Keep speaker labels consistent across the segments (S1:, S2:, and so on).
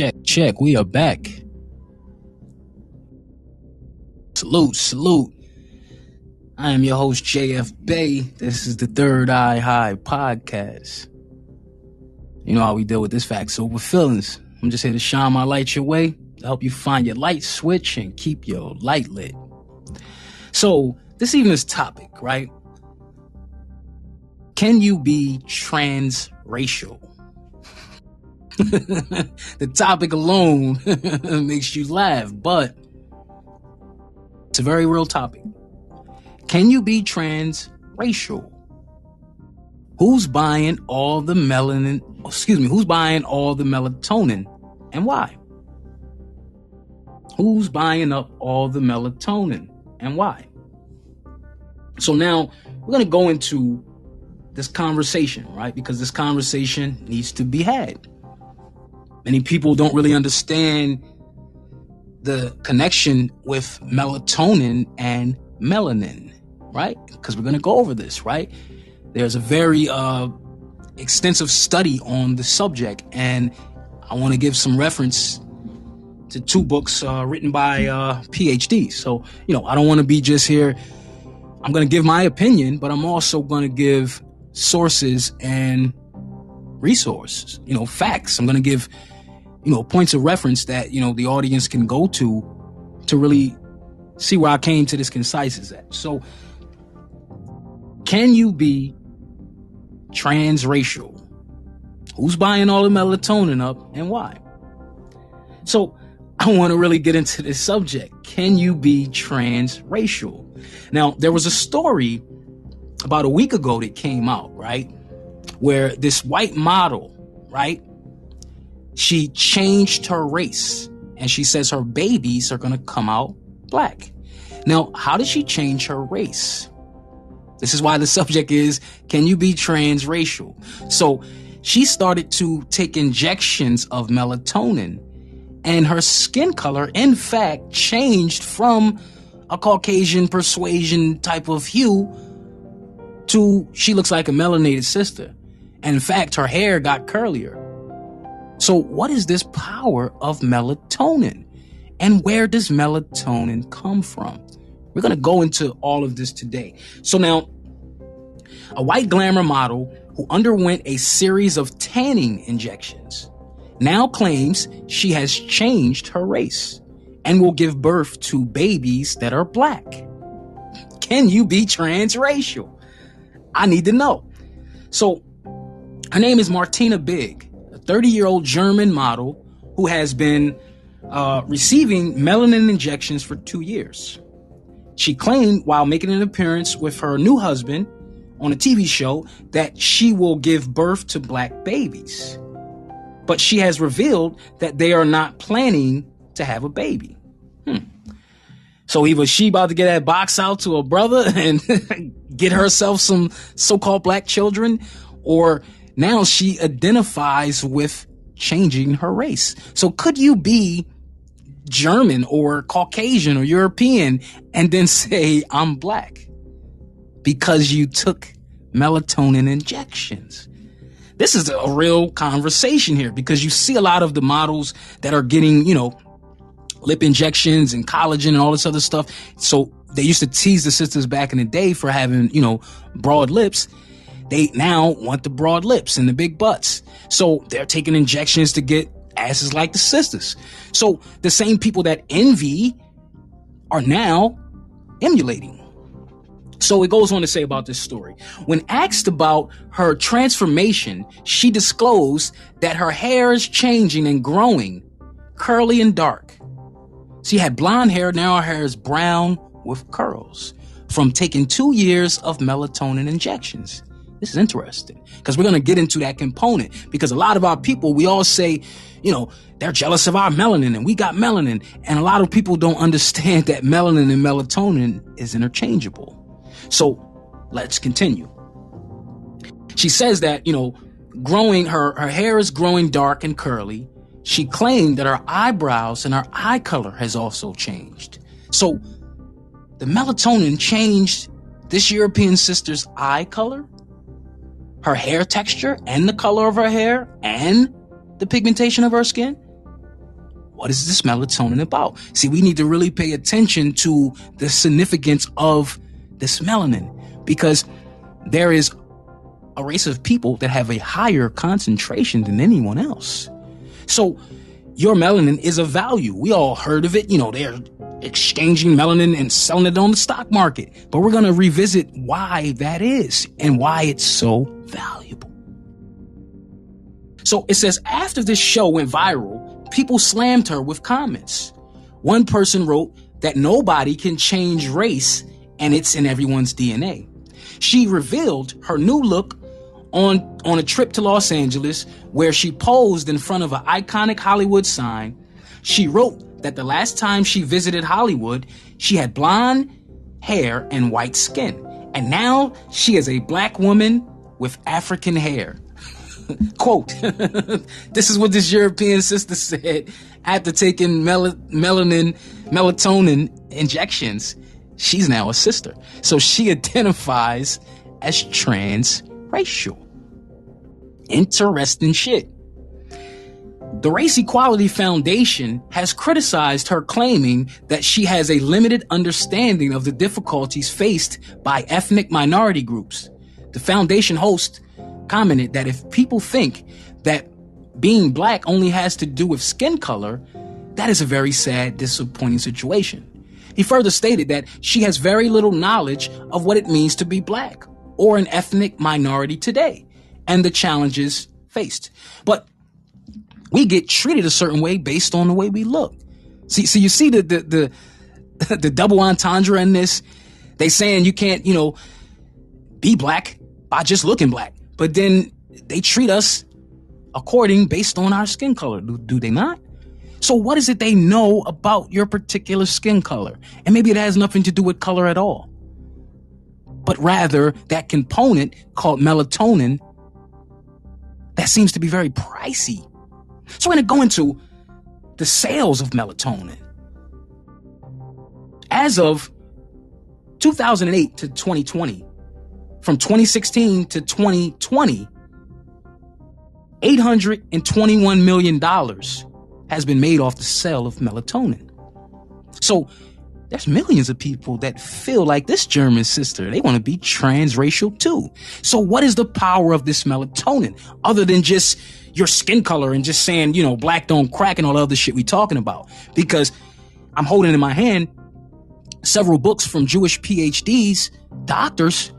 S1: check, check. We are back. Salute, salute. I am your host, JF Bay. This is the Third Eye High podcast. You know how we deal with this fact over feelings. I'm just here to shine my light your way, to help you find your light switch and keep your light lit. So, this evening's topic, right? Can you be transracial? the topic alone makes you laugh, but it's a very real topic. Can you be transracial? Who's buying all the melanin? Excuse me, who's buying all the melatonin and why? Who's buying up all the melatonin and why? So now we're going to go into this conversation, right? Because this conversation needs to be had. Many people don't really understand the connection with melatonin and melanin, right? Because we're going to go over this, right? There's a very uh, extensive study on the subject, and I want to give some reference to two books uh, written by uh, PhDs. So, you know, I don't want to be just here. I'm going to give my opinion, but I'm also going to give sources and resources, you know, facts. I'm going to give you know, points of reference that, you know, the audience can go to to really see where I came to this conciseness at. So, can you be transracial? Who's buying all the melatonin up and why? So, I want to really get into this subject. Can you be transracial? Now, there was a story about a week ago that came out, right? Where this white model, right? She changed her race and she says her babies are going to come out black. Now, how did she change her race? This is why the subject is can you be transracial? So she started to take injections of melatonin and her skin color, in fact, changed from a Caucasian persuasion type of hue to she looks like a melanated sister. And in fact, her hair got curlier. So, what is this power of melatonin? And where does melatonin come from? We're going to go into all of this today. So, now, a white glamour model who underwent a series of tanning injections now claims she has changed her race and will give birth to babies that are black. Can you be transracial? I need to know. So, her name is Martina Big. 30 year old German model who has been uh, receiving melanin injections for two years. She claimed while making an appearance with her new husband on a TV show that she will give birth to black babies. But she has revealed that they are not planning to have a baby. Hmm. So either she about to get that box out to her brother and get herself some so-called black children, or now she identifies with changing her race. So could you be German or Caucasian or European and then say, I'm black because you took melatonin injections? This is a real conversation here because you see a lot of the models that are getting, you know, lip injections and collagen and all this other stuff. So they used to tease the sisters back in the day for having, you know, broad lips. They now want the broad lips and the big butts. So they're taking injections to get asses like the sisters. So the same people that envy are now emulating. So it goes on to say about this story. When asked about her transformation, she disclosed that her hair is changing and growing, curly and dark. She had blonde hair, now her hair is brown with curls from taking two years of melatonin injections. This is interesting because we're going to get into that component because a lot of our people, we all say, you know, they're jealous of our melanin and we got melanin. And a lot of people don't understand that melanin and melatonin is interchangeable. So let's continue. She says that, you know, growing her, her hair is growing dark and curly. She claimed that her eyebrows and her eye color has also changed. So the melatonin changed this European sister's eye color her hair texture and the color of her hair and the pigmentation of her skin? what is this melatonin about? See, we need to really pay attention to the significance of this melanin because there is a race of people that have a higher concentration than anyone else. So your melanin is a value. We all heard of it. You know, they're exchanging melanin and selling it on the stock market. But we're going to revisit why that is and why it's so valuable. So it says after this show went viral, people slammed her with comments. One person wrote that nobody can change race and it's in everyone's DNA. She revealed her new look on, on a trip to Los Angeles where she posed in front of an iconic Hollywood sign. She wrote that the last time she visited Hollywood, she had blonde hair and white skin. And now she is a black woman with African hair. Quote, this is what this European sister said after taking mel- melanin, melatonin injections. She's now a sister. So she identifies as transracial. Interesting shit. The Race Equality Foundation has criticized her claiming that she has a limited understanding of the difficulties faced by ethnic minority groups. The foundation host commented that if people think that being black only has to do with skin color, that is a very sad, disappointing situation. He further stated that she has very little knowledge of what it means to be black or an ethnic minority today and the challenges faced. But we get treated a certain way based on the way we look. See, so you see the the the, the double entendre in this. They saying you can't, you know, be black by just looking black, but then they treat us according based on our skin color. Do, do they not? So what is it they know about your particular skin color? And maybe it has nothing to do with color at all. But rather that component called melatonin that seems to be very pricey. So we're going to go into the sales of melatonin. As of 2008 to 2020, from 2016 to 2020, $821 million has been made off the sale of melatonin. So there's millions of people that feel like this German sister. They want to be transracial too. So what is the power of this melatonin other than just your skin color and just saying, you know, black don't crack and all the other shit we talking about? Because I'm holding in my hand several books from Jewish PhDs, doctors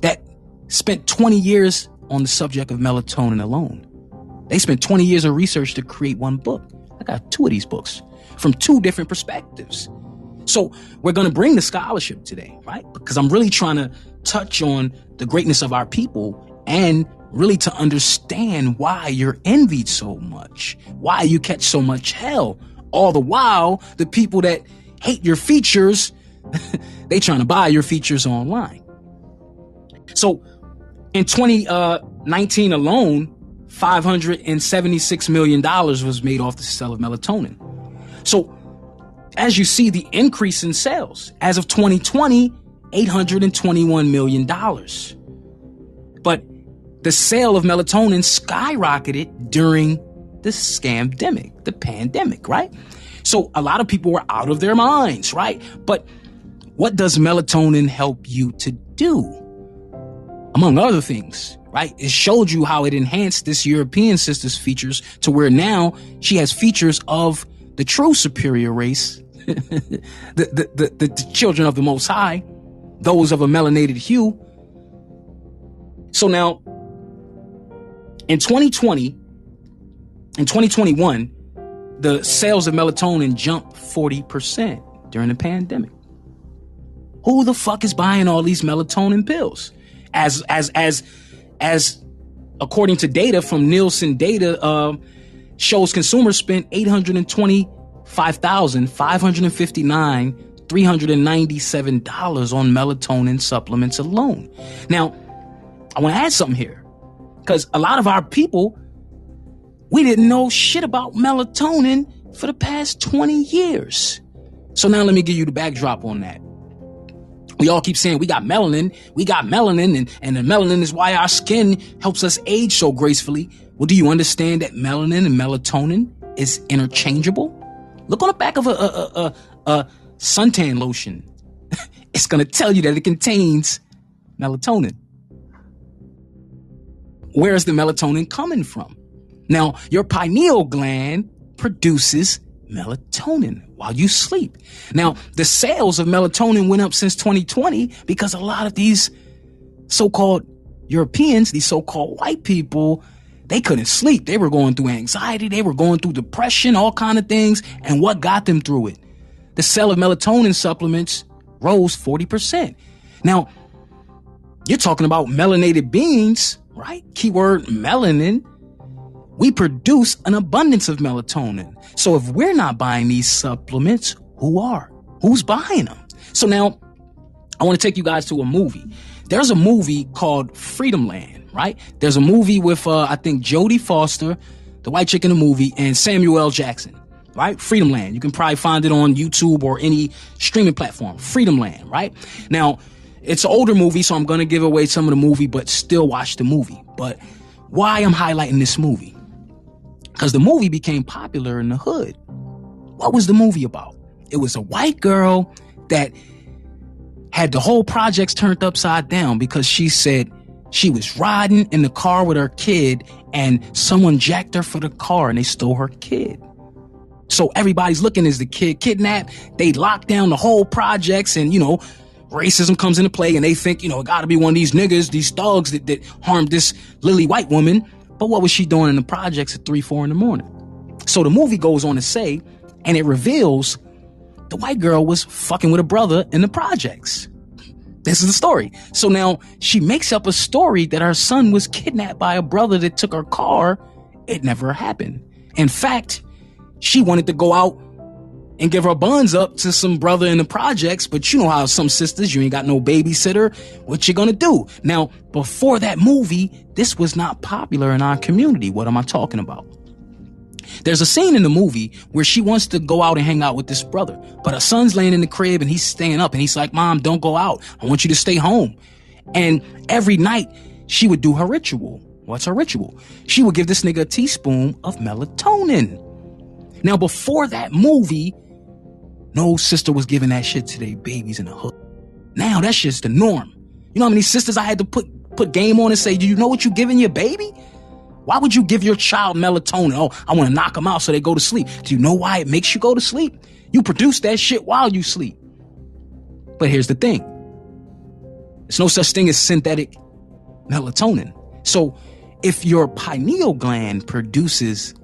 S1: that spent 20 years on the subject of melatonin alone. They spent 20 years of research to create one book. I got two of these books from two different perspectives. So we're going to bring the scholarship today, right? Because I'm really trying to touch on the greatness of our people and really to understand why you're envied so much, why you catch so much hell. All the while, the people that hate your features, they trying to buy your features online. So in 2019 uh, alone, $576 million was made off the sale of melatonin. So as you see the increase in sales. As of 2020, $821 million. The sale of melatonin skyrocketed during the scamdemic, the pandemic, right? So a lot of people were out of their minds, right? But what does melatonin help you to do? Among other things, right? It showed you how it enhanced this European sister's features to where now she has features of the true superior race the, the, the, the children of the Most High, those of a melanated hue. So now, in 2020, in 2021, the sales of melatonin jumped 40% during the pandemic. Who the fuck is buying all these melatonin pills? As as as as according to data from Nielsen data uh, shows consumers spent 820 $5,559, $397 on melatonin supplements alone. Now, I want to add something here because a lot of our people, we didn't know shit about melatonin for the past 20 years. So now let me give you the backdrop on that. We all keep saying we got melanin, we got melanin, and, and the melanin is why our skin helps us age so gracefully. Well, do you understand that melanin and melatonin is interchangeable? Look on the back of a, a, a, a suntan lotion. it's going to tell you that it contains melatonin. Where is the melatonin coming from? Now, your pineal gland produces melatonin while you sleep. Now, the sales of melatonin went up since 2020 because a lot of these so-called Europeans, these so-called white people, they couldn't sleep. They were going through anxiety. They were going through depression, all kind of things. And what got them through it? The sale of melatonin supplements rose 40%. Now, you're talking about melanated beings, right? Keyword melanin. We produce an abundance of melatonin. So if we're not buying these supplements, who are? Who's buying them? So now I want to take you guys to a movie. There's a movie called Freedom Land, right? There's a movie with, uh, I think Jodie Foster, the white chick in the movie, and Samuel L. Jackson, right? Freedom Land. You can probably find it on YouTube or any streaming platform. Freedom Land, right? Now, it's an older movie, so I'm to give away some of the movie, but still watch the movie. But why I'm highlighting this movie? Because the movie became popular in the hood. What was the movie about? It was a white girl that had the whole projects turned upside down because she said she was riding in the car with her kid and someone jacked her for the car and they stole her kid. So everybody's looking as the kid kidnapped. They lock down the whole projects and, you know, racism comes into play and they think, you know, it gotta be one of these niggas, these thugs that, that harmed this lily white woman. But what was she doing in the projects at three, four in the morning? So the movie goes on to say, and it reveals the white girl was fucking with a brother in the projects. This is the story. So now she makes up a story that her son was kidnapped by a brother that took her car. It never happened. In fact, she wanted to go out and give her buns up to some brother in the projects, but you know how some sisters, you ain't got no babysitter. What you gonna do? Now, before that movie, this was not popular in our community. What am I talking about? There's a scene in the movie where she wants to go out and hang out with this brother, but her son's laying in the crib and he's staying up and he's like, Mom, don't go out. I want you to stay home. And every night she would do her ritual. What's her ritual? She would give this nigga a teaspoon of melatonin. Now, before that movie, no sister was giving that shit to their babies in the hood. Now that's just the norm. You know how many sisters I had to put put game on and say, "Do you know what you're giving your baby?" Why would you give your child melatonin? Oh, I want to knock them out so they go to sleep. Do you know why it makes you go to sleep? You produce that shit while you sleep. But here's the thing. There's no such thing as synthetic melatonin. So if your pineal gland produces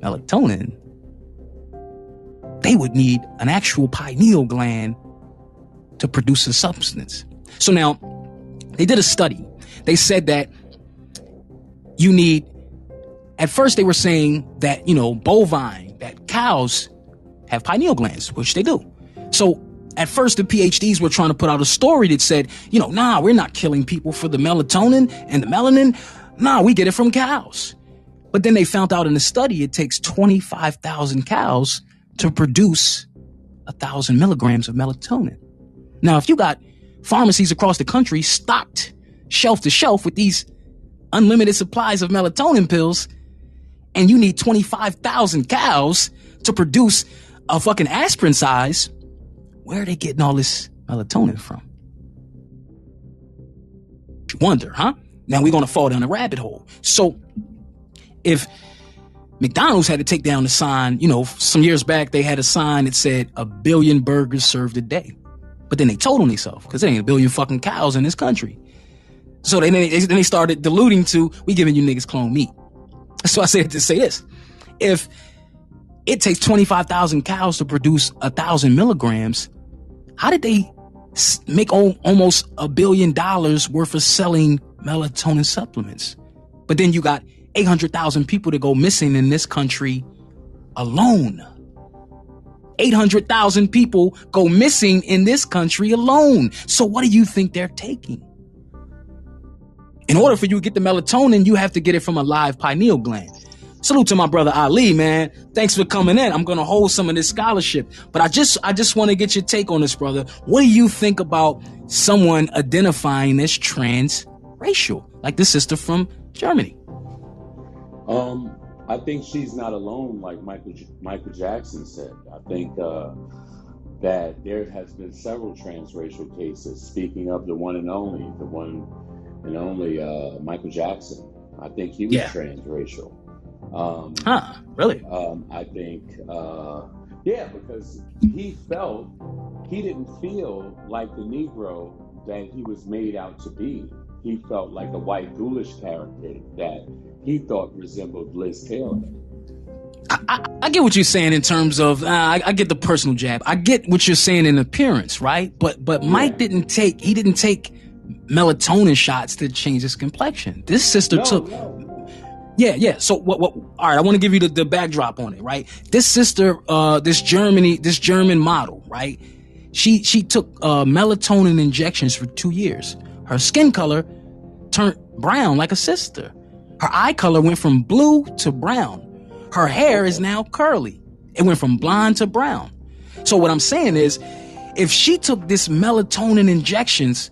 S1: melatonin, they would need an actual pineal gland to produce a substance. So now they did a study. They said that you need, at first they were saying that, you know, bovine, that cows have pineal glands, which they do. So at first the PhDs were trying to put out a story that said, you know, nah, we're not killing people for the melatonin and the melanin. Nah, we get it from cows. But then they found out in the study it takes 25,000 cows to produce a thousand milligrams of melatonin. Now, if you got pharmacies across the country stocked shelf to shelf with these unlimited supplies of melatonin pills, and you need 25,000 cows to produce a fucking aspirin size, where are they getting all this melatonin from? You wonder, huh? Now we're going to fall down a rabbit hole. So if McDonald's had to take down the sign, you know, some years back they had a sign that said a billion burgers served a day. But then they told on themselves because there ain't a billion fucking cows in this country. So then they, then they started diluting to, we giving you niggas clone meat. So I said to say this. If it takes 25,000 cows to produce a thousand milligrams, how did they make almost a billion dollars worth of selling melatonin supplements? But then you got 800,000 people to go missing in this country alone. 800,000 people go missing in this country alone. So what do you think they're taking? In order for you to get the melatonin, you have to get it from a live pineal gland. Salute to my brother Ali, man. Thanks for coming in. I'm gonna hold some of this scholarship, but I just I just want to get your take on this, brother. What do you think about someone identifying as transracial, like the sister from Germany?
S2: Um, I think she's not alone, like Michael Michael Jackson said. I think uh, that there has been several transracial cases. Speaking of the one and only, the one and only uh, Michael Jackson, I think he was yeah. transracial.
S1: Um, huh? Really?
S2: Um, I think, uh, yeah, because he felt he didn't feel like the Negro that he was made out to be. He felt like a white ghoulish character that he thought resembled Liz Taylor.
S1: I, I, I, get what you're saying in terms of uh, I, I, get the personal jab. I get what you're saying in appearance, right? But but yeah. Mike didn't take he didn't take melatonin shots to change his complexion. This sister no, took. No. Yeah, yeah. So what? What? All right. I want to give you the, the backdrop on it, right? This sister, uh, this Germany, this German model, right? She she took uh, melatonin injections for two years. Her skin color turned brown like a sister. Her eye color went from blue to brown. Her hair is now curly. It went from blonde to brown. So what I'm saying is, if she took this melatonin injections,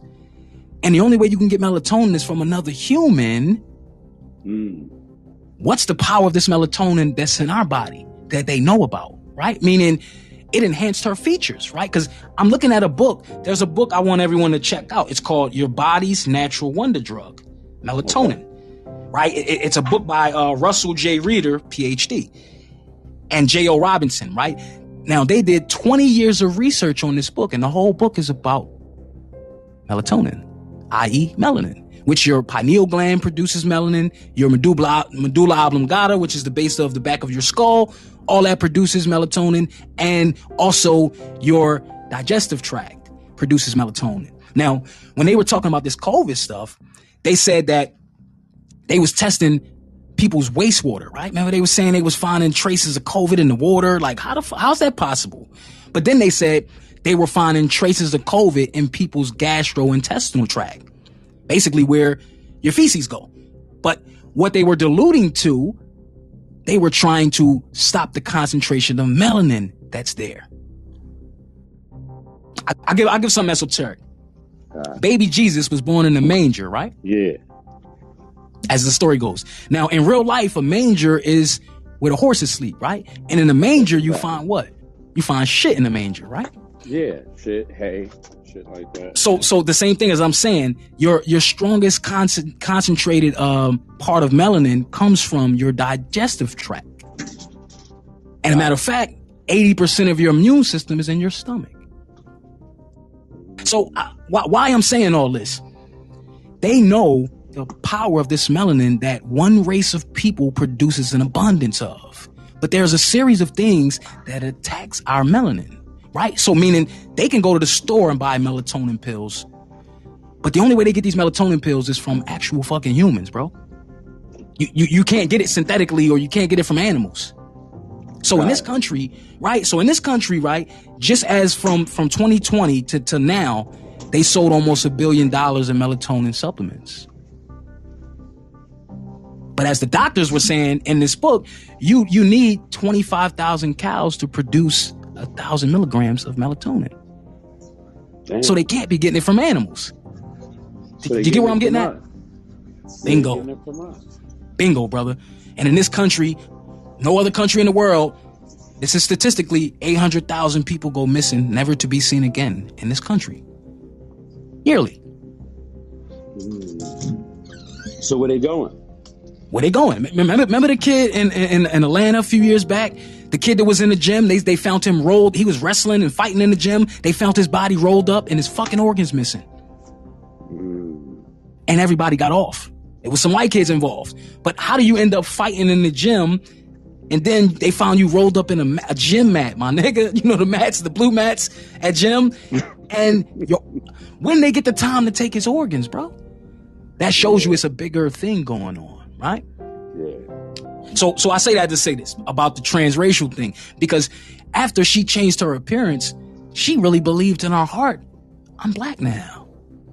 S1: and the only way you can get melatonin is from another human, mm. what's the power of this melatonin that's in our body that they know about, right? Meaning, it enhanced her features, right? Because I'm looking at a book. There's a book I want everyone to check out. It's called Your Body's Natural Wonder Drug, Melatonin right? It, it's a book by uh, Russell J. Reiter, PhD, and J.O. Robinson, right? Now, they did 20 years of research on this book, and the whole book is about melatonin, i.e., melanin, which your pineal gland produces melanin, your medulla, medulla oblongata, which is the base of the back of your skull, all that produces melatonin, and also your digestive tract produces melatonin. Now, when they were talking about this COVID stuff, they said that they was testing people's wastewater, right? Remember they were saying they was finding traces of COVID in the water. Like how the how's that possible? But then they said they were finding traces of COVID in people's gastrointestinal tract, basically where your feces go. But what they were diluting to, they were trying to stop the concentration of melanin that's there. I, I give I give some esoteric. Uh, Baby Jesus was born in a manger, right?
S2: Yeah
S1: as the story goes. Now, in real life, a manger is where the horses sleep, right? And in the manger, you find what? You find shit in the manger, right?
S2: Yeah, shit, hay, shit like that.
S1: So, so the same thing as I'm saying, your your strongest con- concentrated um, part of melanin comes from your digestive tract. And a matter of fact, 80% of your immune system is in your stomach. So, uh, why, why I'm saying all this? They know the power of this melanin that one race of people produces an abundance of. But there's a series of things that attacks our melanin, right? So meaning they can go to the store and buy melatonin pills, but the only way they get these melatonin pills is from actual fucking humans, bro. You, you, you can't get it synthetically or you can't get it from animals. So right. in this country, right? So in this country, right? Just as from, from 2020 to, to now, they sold almost a billion dollars in melatonin supplements. But as the doctors were saying in this book, you you need 25,000 cows to produce a thousand milligrams of melatonin. Damn. So they can't be getting it from animals. So you get where I'm getting at? Bingo. Bingo, brother. And in this country, no other country in the world, this is statistically 800,000 people go missing, never to be seen again in this country. Yearly.
S2: So where they going?
S1: Where they going? Remember, remember the kid in, in, in Atlanta a few years back? The kid that was in the gym, they, they found him rolled. He was wrestling and fighting in the gym. They found his body rolled up and his fucking organs missing. Mm. And everybody got off. It was some white kids involved. But how do you end up fighting in the gym and then they found you rolled up in a, a, gym mat, my nigga. You know the mats, the blue mats at gym. and yo, when they get the time to take his organs, bro, that shows you it's a bigger thing going on right?
S2: Yeah.
S1: So, so I say that to say this about the transracial thing because after she changed her appearance, she really believed in her heart, I'm black now.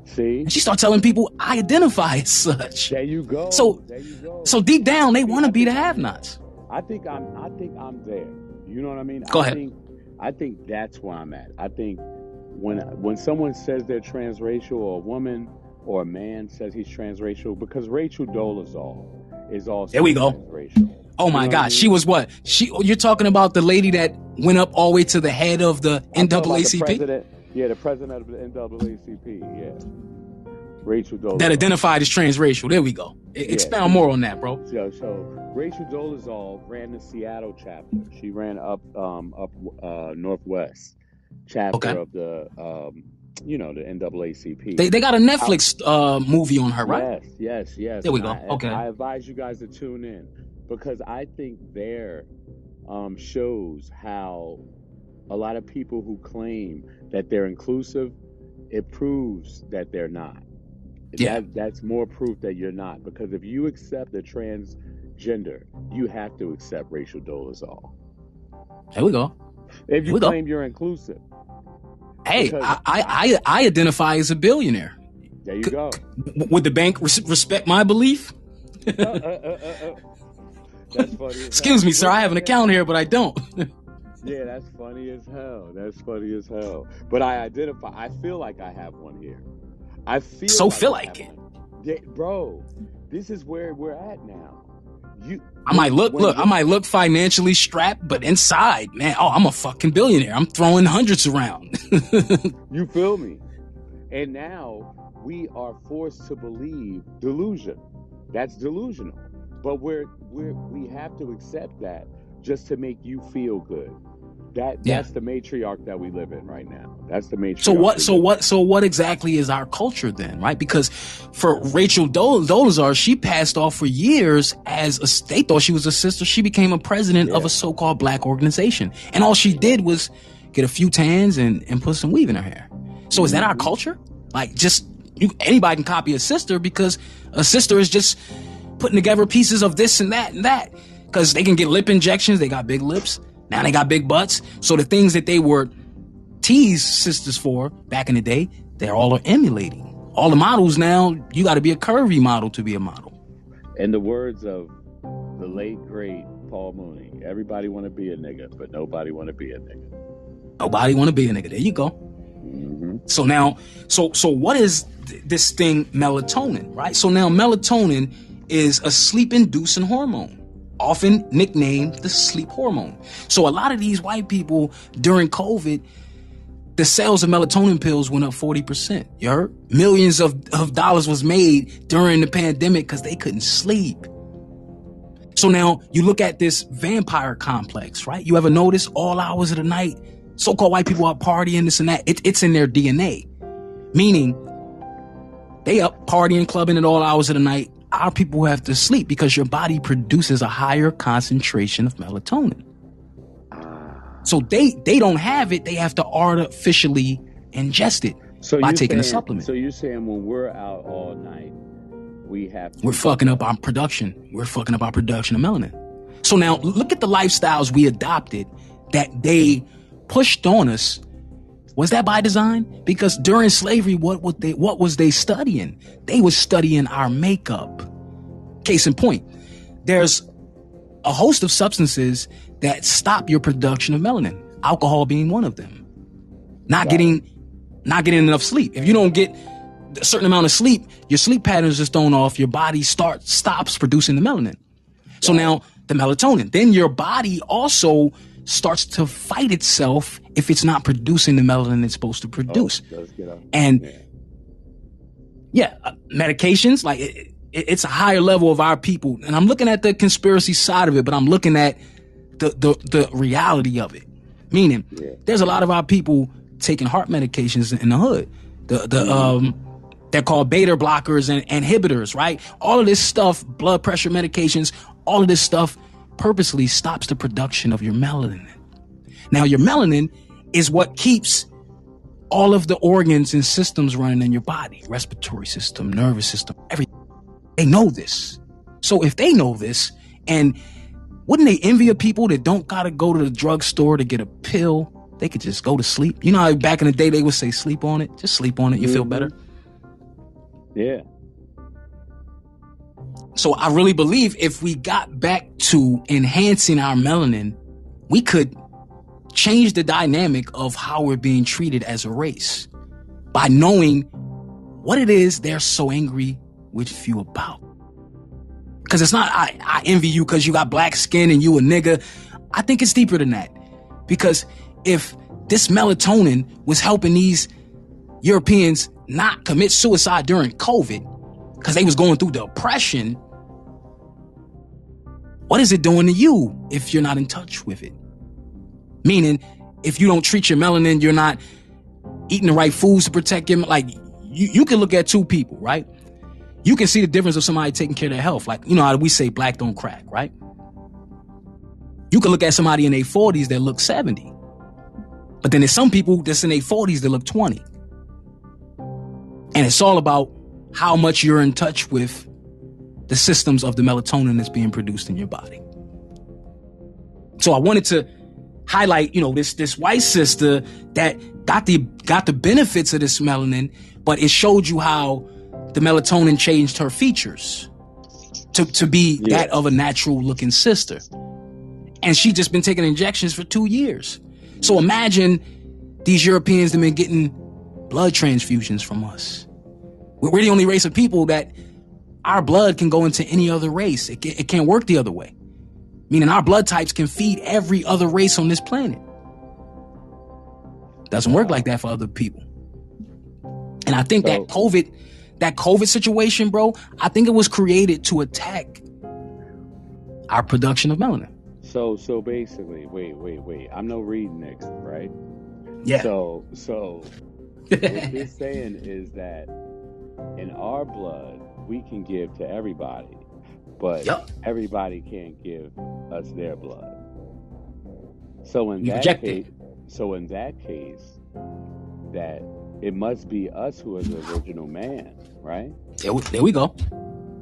S2: See?
S1: And she started telling people I identify as such.
S2: There you go.
S1: So,
S2: you go.
S1: so deep down, they want to be the have-nots.
S2: I think I'm. I think I'm there. You know what I mean?
S1: Go
S2: I
S1: ahead.
S2: Think, I think that's where I'm at. I think when when someone says they're transracial or a woman or a man says he's transracial, because Rachel Dolezal is also
S1: there we go.
S2: transracial.
S1: Oh my God, she was what? She you're talking about the lady that went up all the way to the head of the NAACP?
S2: The yeah, the president of the NAACP. Yeah, Rachel Dolezal.
S1: That identified as transracial. There we go. Yeah. Expound more on that, bro.
S2: So, so Rachel Dolezal ran the Seattle chapter. She ran up um, up uh, Northwest chapter okay. of the um, you know the NAACP.
S1: They they got a Netflix uh, movie on her, right?
S2: Yes, yes, yes.
S1: There we go.
S2: I,
S1: okay.
S2: I advise you guys to tune in because I think there um, shows how a lot of people who claim that they're inclusive, it proves that they're not.
S1: Yeah.
S2: That, that's more proof that you're not because if you accept a transgender, you have to accept Rachel Dolezal.
S1: There we go.
S2: If you claim go. you're inclusive.
S1: Hey, I, I, I identify as a billionaire.
S2: There you go.
S1: Would the bank res- respect my belief? uh, uh,
S2: uh, that's funny.
S1: Excuse me, sir. I have an account here, but I don't.
S2: yeah, that's funny as hell. That's funny as hell. But I identify. I feel like I have one here. I feel
S1: so
S2: like
S1: feel like it,
S2: yeah, bro. This is where we're at now. You,
S1: I might look, look, I might look financially strapped, but inside, man, oh, I'm a fucking billionaire. I'm throwing hundreds around.
S2: you feel me? And now we are forced to believe delusion. That's delusional. But we're, we're we have to accept that just to make you feel good. That yeah. that's the matriarch that we live in right now. That's the matriarch.
S1: So what? So what? So what exactly is our culture then, right? Because for Rachel Dol- Dolezal, she passed off for years as a. They thought she was a sister. She became a president yeah. of a so-called black organization, and all she did was get a few tans and and put some weave in her hair. So is that our mm-hmm. culture? Like just you, anybody can copy a sister because a sister is just putting together pieces of this and that and that because they can get lip injections. They got big lips. Now they got big butts. So the things that they were teased sisters for back in the day, they're all emulating. All the models now, you got to be a curvy model to be a model.
S2: In the words of the late great Paul Mooney, everybody want to be a nigga, but nobody want to be a nigga.
S1: Nobody want to be a nigga. There you go.
S2: Mm-hmm.
S1: So now, so so what is th- this thing melatonin, right? So now melatonin is a sleep-inducing hormone often nicknamed the sleep hormone. So a lot of these white people during COVID, the sales of melatonin pills went up 40%. You heard? Millions of, of dollars was made during the pandemic because they couldn't sleep. So now you look at this vampire complex, right? You ever notice all hours of the night, so-called white people are partying, this and that. It, it's in their DNA. Meaning they up partying, clubbing at all hours of the night, our people have to sleep because your body produces a higher concentration of melatonin. So they they don't have it; they have to artificially ingest it so by taking
S2: saying,
S1: a supplement.
S2: So you're saying when we're out all night, we have
S1: we're fucking up our production. We're fucking up our production of melanin. So now look at the lifestyles we adopted that they pushed on us was that by design? Because during slavery, what would they, what was they studying? They was studying our makeup. Case in point, there's a host of substances that stop your production of melanin. Alcohol being one of them. Not getting, not getting enough sleep. If you don't get a certain amount of sleep, your sleep patterns is thrown off. Your body starts, stops producing the melanin. So now the melatonin, then your body also starts to fight itself if it's not producing the melanin it's supposed to produce.
S2: Oh,
S1: and yeah, yeah uh, medications, like it, it, it's a higher level of our people. And I'm looking at the conspiracy side of it, but I'm looking at the, the, the reality of it. Meaning,
S2: yeah.
S1: there's a lot of our people taking heart medications in the hood. The, the, um, they're called beta blockers and inhibitors, right? All of this stuff, blood pressure medications, all of this stuff purposely stops the production of your melanin. Now, your melanin is what keeps all of the organs and systems running in your body respiratory system, nervous system, everything. They know this. So if they know this, and wouldn't they envy people that don't gotta go to the drugstore to get a pill? They could just go to sleep. You know how back in the day they would say, sleep on it, just sleep on it, you mm-hmm. feel better.
S2: Yeah.
S1: So I really believe if we got back to enhancing our melanin, we could change the dynamic of how we're being treated as a race by knowing what it is they're so angry with you about. Cause it's not, I, I envy you cause you got black skin and you a nigga. I think it's deeper than that. Because if this melatonin was helping these Europeans not commit suicide during COVID, cause they was going through depression, what is it doing to you if you're not in touch with it? Meaning, if you don't treat your melanin, you're not eating the right foods to protect your, like, you, you can look at two people, right? You can see the difference of somebody taking care of their health. Like, you know how we say black don't crack, right? You can look at somebody in their 40s that look 70. But then there's some people that's in their 40s that look 20. And it's all about how much you're in touch with the systems of the melatonin that's being produced in your body. So I wanted to highlight, you know, this this white sister that got the got the benefits of this melanin, but it showed you how the melatonin changed her features to to be yeah. that of a natural looking sister. And she just been taking injections for two years. So imagine these Europeans have been getting blood transfusions from us. We're the only race of people that our blood can go into any other race. It, it can't work the other way. Meaning our blood types can feed every other race on this planet. Doesn't work like that for other people. And I think so, that COVID, that COVID situation, bro, I think it was created to attack our production of melanin.
S2: So, so basically, wait, wait, wait. I'm no Reed next, right?
S1: Yeah.
S2: So, so what they're saying is that in our blood, we can give to everybody, but yep. everybody can't give us their blood. So in you that case, so in that case, that it must be us who is the original man, right?
S1: There we, there we go.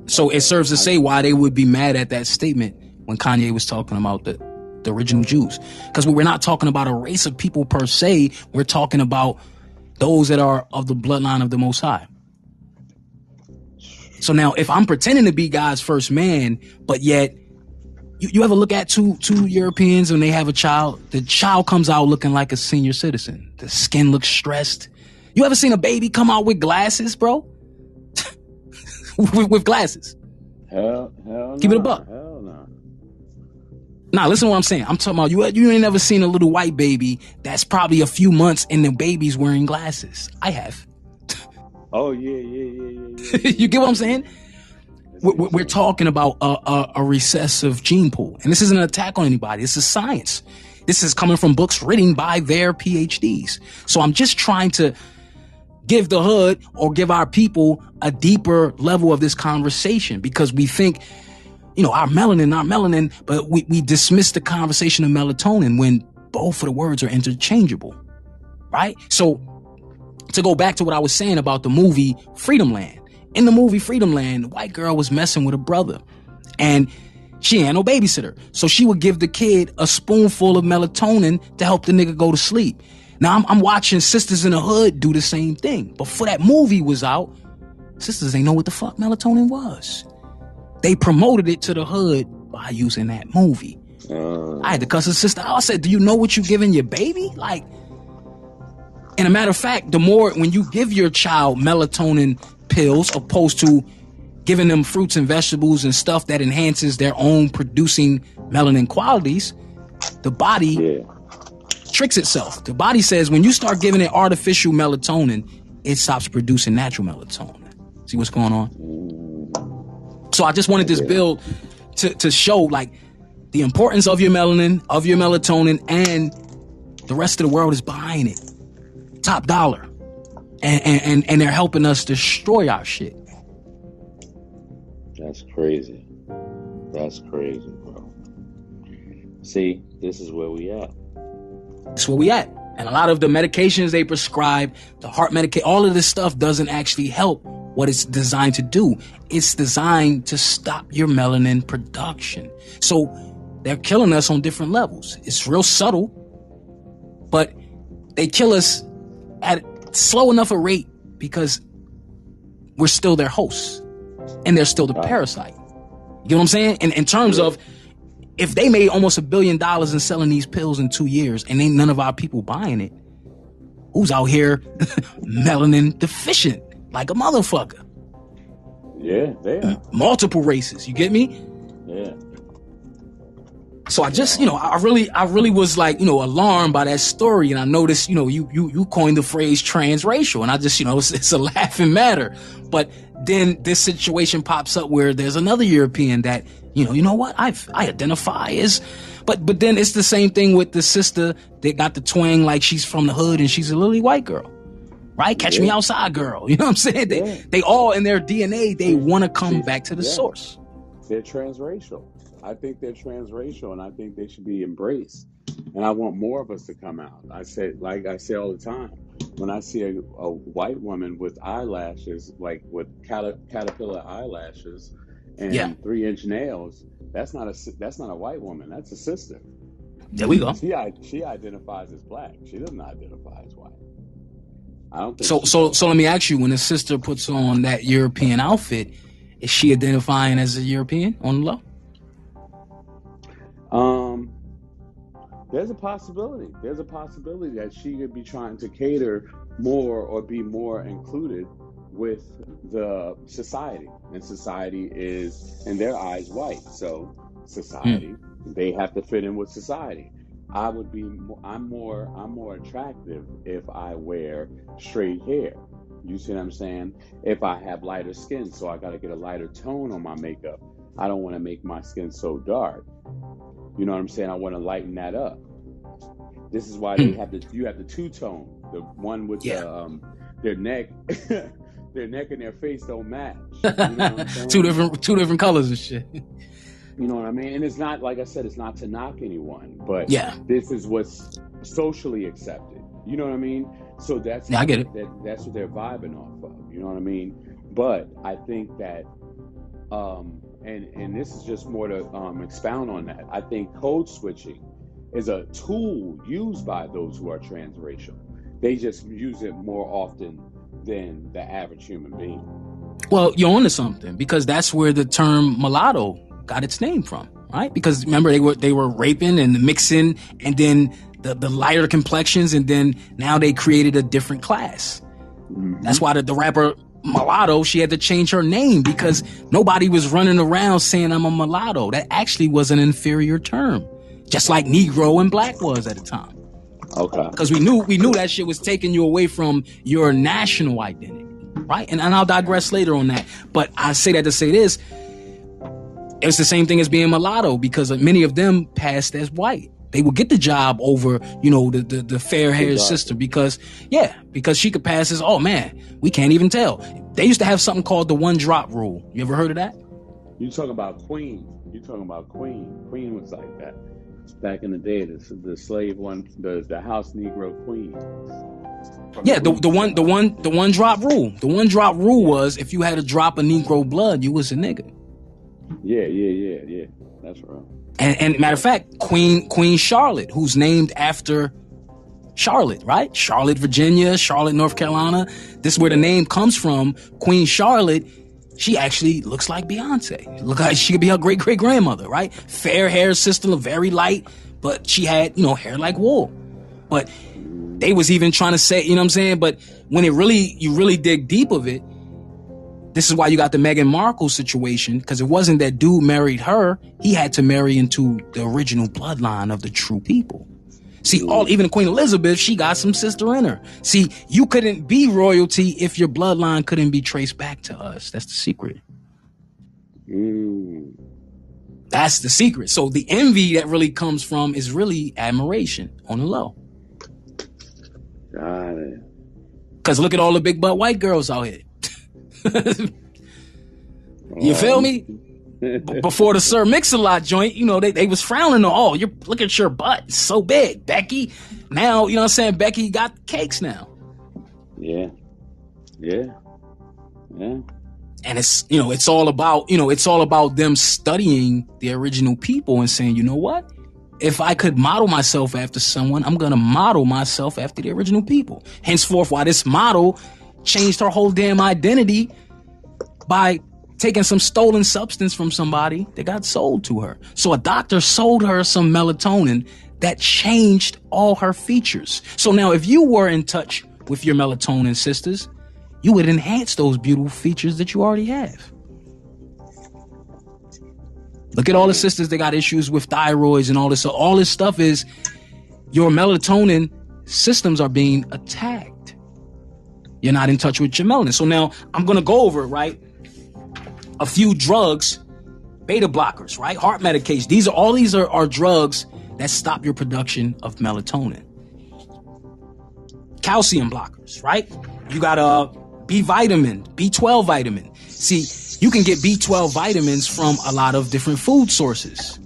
S1: So it serves to say why they would be mad at that statement when Kanye was talking about the, the original Jews. Because we're not talking about a race of people per se. We're talking about those that are of the bloodline of the Most High. So now, if I'm pretending to be God's first man, but yet you, you ever look at two two Europeans when they have a child, the child comes out looking like a senior citizen. The skin looks stressed. You ever seen a baby come out with glasses, bro? with, with, glasses.
S2: Hell, hell
S1: Keep it a buck.
S2: Hell no.
S1: Nah, listen to what I'm saying. I'm talking about you. You ain't never seen a little white baby that's probably a few months and the baby's wearing glasses. I have.
S2: Oh yeah, yeah, yeah, yeah. yeah.
S1: you get what I'm saying? We're, we're, talking about a, a, a, recessive gene pool, and this isn't an attack on anybody. This is science. This is coming from books written by their PhDs. So I'm just trying to give the hood or give our people a deeper level of this conversation because we think, you know, our melanin, our melanin, but we, we dismiss the conversation of melatonin when both of the words are interchangeable, right? So to go back to what I was saying about the movie Freedom Land. In the movie Freedom Land, the white girl was messing with a brother and she had no babysitter. So she would give the kid a spoonful of melatonin to help the nigga go to sleep. Now I'm, I'm watching Sisters in the Hood do the same thing. Before that movie was out, sisters ain't know what the fuck melatonin was. They promoted it to the hood by using that movie. Uh, I had to cuss her sister out. I said, Do you know what you're giving your baby? Like, and a matter of fact, the more when you give your child melatonin pills opposed to giving them fruits and vegetables and stuff that enhances their own producing melanin qualities, the body yeah. tricks itself. The body says when you start giving it artificial melatonin, it stops producing natural melatonin. See what's going on? So I just wanted this bill to, to show like the importance of your melanin, of your melatonin, and the rest of the world is buying it top dollar. And, and, and they're helping us destroy our shit.
S2: That's crazy. That's crazy, bro. See, this is where we at.
S1: That's where we at. And a lot of the medications they prescribe, the heart medication, all of this stuff doesn't actually help what it's designed to do. It's designed to stop your melanin production. So they're killing us on different levels. It's real subtle, but they kill us at slow enough a rate because we're still their hosts and they're still the parasite. You know what I'm saying? In, in terms of if they made almost a billion dollars in selling these pills in two years and ain't none of our people buying it, who's out here melanin deficient like a motherfucker?
S2: Yeah, they are.
S1: Multiple races. You get me?
S2: Yeah.
S1: So I just, you know, I really, I really was like, you know, alarmed by that story. And I noticed, you know, you, you, you coined the phrase transracial. And I just, you know, it's, it's a laughing matter. But then this situation pops up where there's another European that, you know, you know what? I, I identify as, but, but then it's the same thing with the sister that got the twang like she's from the hood and she's a lily white girl. Right? Catch yeah. me outside girl. You know what I'm saying? They, yeah. they all in their DNA, they want to come back to the yeah. source.
S2: They're transracial. I think they're transracial and I think they should be embraced. And I want more of us to come out. I say, like I say all the time, when I see a, a white woman with eyelashes, like with caterpillar eyelashes and yeah. three inch nails, that's not a that's not a white woman. That's a sister.
S1: There we go.
S2: She she identifies as black. She doesn't identify as white.
S1: I don't so so so. Let me ask you: When a sister puts on that European outfit, is she identifying as a European on the low?
S2: Um, there's a possibility. There's a possibility that she could be trying to cater more or be more included with the society, and society is, in their eyes, white. So society, mm. they have to fit in with society. I would be. I'm more. I'm more attractive if I wear straight hair. You see what I'm saying? If I have lighter skin, so I got to get a lighter tone on my makeup. I don't want to make my skin so dark. You know what I'm saying? I want to lighten that up. This is why they hmm. have the you have the two tone, the one with yeah. the um, their neck, their neck and their face don't match. You
S1: know two different two different colors and shit.
S2: You know what I mean? And it's not like I said, it's not to knock anyone, but
S1: yeah,
S2: this is what's socially accepted. You know what I mean? So that's
S1: yeah, I get it.
S2: That, that's what they're vibing off of. You know what I mean? But I think that um, and and this is just more to um, expound on that. I think code switching is a tool used by those who are transracial. They just use it more often than the average human being.
S1: Well, you're onto something because that's where the term mulatto got its name from, right? Because remember they were they were raping and mixing, and then the, the lighter complexions, and then now they created a different class. Mm-hmm. That's why the, the rapper mulatto, she had to change her name because nobody was running around saying I'm a mulatto. That actually was an inferior term, just like Negro and black was at the time.
S2: Okay.
S1: Because we knew we knew that shit was taking you away from your national identity, right? And, and I'll digress later on that. But I say that to say this: it's the same thing as being mulatto because many of them passed as white they would get the job over, you know, the the, the fair haired sister because yeah, because she could pass as oh man, we can't even tell. They used to have something called the one drop rule. You ever heard of that?
S2: You talking about Queen? You talking about Queen? Queen was like that back in the day. The, the slave one, the the house Negro Queen.
S1: Yeah, the, the one the one the one drop rule. The one drop rule was if you had a drop of Negro blood, you was a nigga.
S2: Yeah, yeah, yeah, yeah. That's right.
S1: And, and matter of fact, Queen Queen Charlotte, who's named after Charlotte, right? Charlotte, Virginia, Charlotte, North Carolina. This is where the name comes from. Queen Charlotte, she actually looks like Beyonce. Look like she could be her great great grandmother, right? Fair hair system, very light, but she had, you know, hair like wool. But they was even trying to say, you know what I'm saying? But when it really, you really dig deep of it, this is why you got the Meghan Markle situation, because it wasn't that dude married her. He had to marry into the original bloodline of the true people. See, all even Queen Elizabeth, she got some sister in her. See, you couldn't be royalty if your bloodline couldn't be traced back to us. That's the secret.
S2: Mm.
S1: That's the secret. So the envy that really comes from is really admiration on the low.
S2: Got it.
S1: Cause look at all the big butt white girls out here. you feel me? Before the Sir Mix-a-Lot joint, you know, they, they was frowning on, oh, you're, look at your butt, it's so big, Becky. Now, you know what I'm saying? Becky got cakes now.
S2: Yeah. Yeah. Yeah.
S1: And it's, you know, it's all about, you know, it's all about them studying the original people and saying, you know what? If I could model myself after someone, I'm going to model myself after the original people. Henceforth, why this model changed her whole damn identity by taking some stolen substance from somebody that got sold to her. So a doctor sold her some melatonin that changed all her features. So now if you were in touch with your melatonin sisters, you would enhance those beautiful features that you already have. Look at all the sisters that got issues with thyroids and all this. So all this stuff is your melatonin systems are being attacked. You're not in touch with your melanin. So now I'm going to go over right? A few drugs, beta blockers, right? Heart medication. These are all these are, are drugs that stop your production of melatonin. Calcium blockers, right? You got a B vitamin, B12 vitamin. See, you can get B12 vitamins from a lot of different food sources.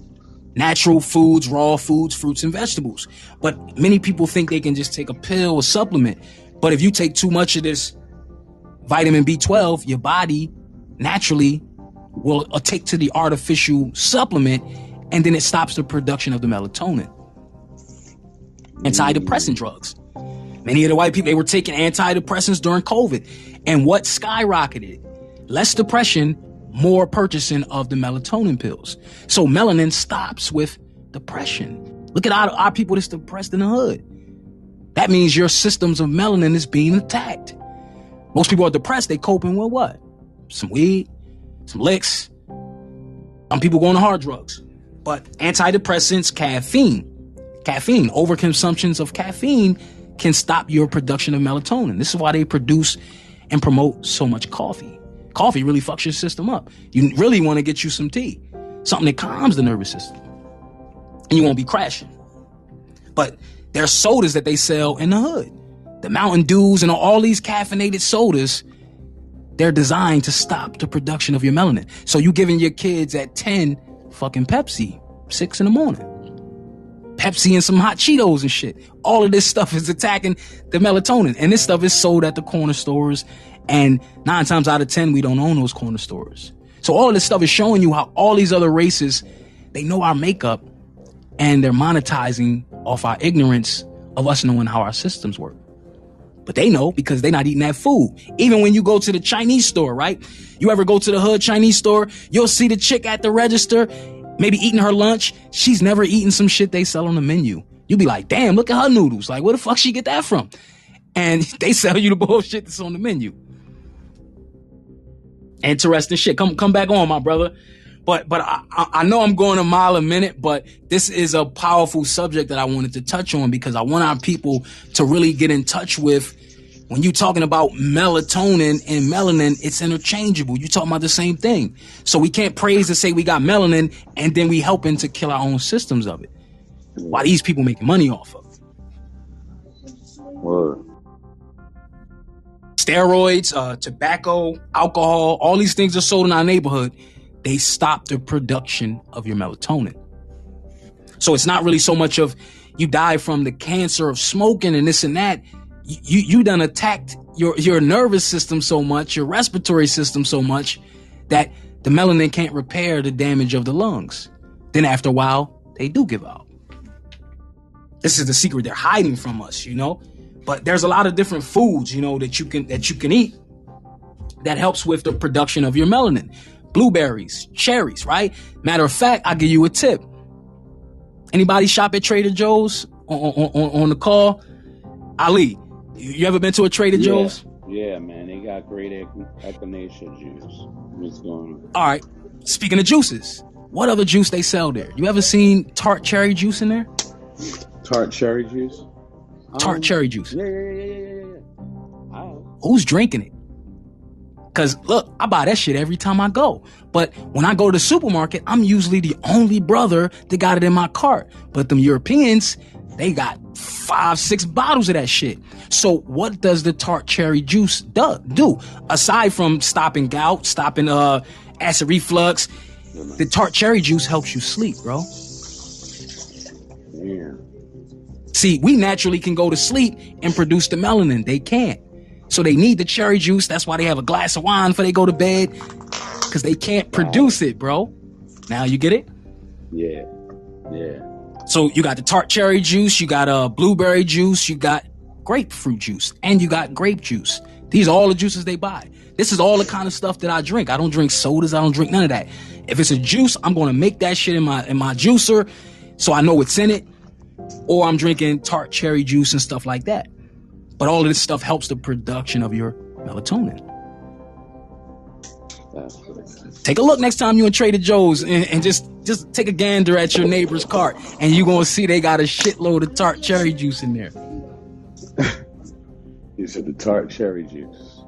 S1: Natural foods, raw foods, fruits and vegetables. But many people think they can just take a pill or supplement. But if you take too much of this vitamin B12, your body naturally will uh, take to the artificial supplement and then it stops the production of the melatonin. Antidepressant drugs. Many of the white people, they were taking antidepressants during COVID. And what skyrocketed? Less depression, more purchasing of the melatonin pills. So melanin stops with depression. Look at our, our people that's depressed in the hood. That means your systems of melanin is being attacked. Most people are depressed, they coping with what? Some weed, some licks. Some people going to hard drugs. But antidepressants, caffeine. Caffeine, overconsumptions of caffeine can stop your production of melatonin. This is why they produce and promote so much coffee. Coffee really fucks your system up. You really want to get you some tea, something that calms the nervous system, and you won't be crashing. But there are sodas that they sell in the hood. The Mountain Dews and all these caffeinated sodas, they're designed to stop the production of your melanin. So you giving your kids at 10 fucking Pepsi, 6 in the morning. Pepsi and some hot Cheetos and shit. All of this stuff is attacking the melatonin. And this stuff is sold at the corner stores. And nine times out of 10, we don't own those corner stores. So all of this stuff is showing you how all these other races, they know our makeup and they're monetizing off our ignorance of us knowing how our systems work. But they know because they're not eating that food. Even when you go to the Chinese store, right? You ever go to the hood Chinese store, you'll see the chick at the register maybe eating her lunch. She's never eaten some shit they sell on the menu. You'll be like, damn, look at her noodles. Like, where the fuck she get that from? And they sell you the bullshit that's on the menu. Interesting shit. Come come back on, my brother. But but I, I know I'm going a mile a minute, but this is a powerful subject that I wanted to touch on because I want our people to really get in touch with when you're talking about melatonin and melanin, it's interchangeable. You're talking about the same thing. So we can't praise and say we got melanin and then we helping to kill our own systems of it. Why these people make money off of it.
S2: Word.
S1: Steroids, uh, tobacco, alcohol, all these things are sold in our neighborhood. They stop the production of your melatonin. So it's not really so much of you die from the cancer of smoking and this and that you you done attacked your your nervous system so much, your respiratory system so much that the melanin can't repair the damage of the lungs. Then after a while, they do give out. This is the secret they're hiding from us, you know. But there's a lot of different foods, you know, that you can that you can eat that helps with the production of your melanin. Blueberries, cherries, right? Matter of fact, I'll give you a tip. Anybody shop at Trader Joe's on, on, on the call? Ali, you ever been to a Trader
S2: Yeah.
S1: Joe's?
S2: Yeah, man. They got great ec- echinacea juice. What's going on?
S1: All right. Speaking of juices, what other juice they sell there? You ever seen tart cherry juice in there?
S2: Tart cherry juice?
S1: Tart
S2: Um,
S1: cherry juice.
S2: Yeah, yeah, yeah, yeah, yeah, yeah, yeah. I
S1: Who's drinking it? Cause look, I buy that shit every time I go. But when I go to the supermarket, I'm usually the only brother that got it in my cart. But them Europeans, they got five, six bottles of that shit. So what does the tart cherry juice do? do? Aside from stopping gout, stopping uh acid reflux, the tart cherry juice helps you sleep, bro.
S2: Yeah.
S1: See, we naturally can go to sleep and produce the melanin. They can't. So they need the cherry juice. That's why they have a glass of wine before they go to bed. Cause they can't produce it, bro. Now you get it?
S2: Yeah. Yeah.
S1: So you got the tart cherry juice, you got uh blueberry juice, you got grapefruit juice, and you got grape juice. These are all the juices they buy. This is all the kind of stuff that I drink. I don't drink sodas, I don't drink none of that. If it's a juice, I'm gonna make that shit in my in my juicer so I know what's in it. Or I'm drinking tart cherry juice and stuff like that. But all of this stuff helps the production of your melatonin. Take a look next time you in Trader Joe's and, and, just just take a gander at your neighbor's cart, and you're gonna see they got a shitload of tart cherry juice in there.
S2: you said the tart cherry juice.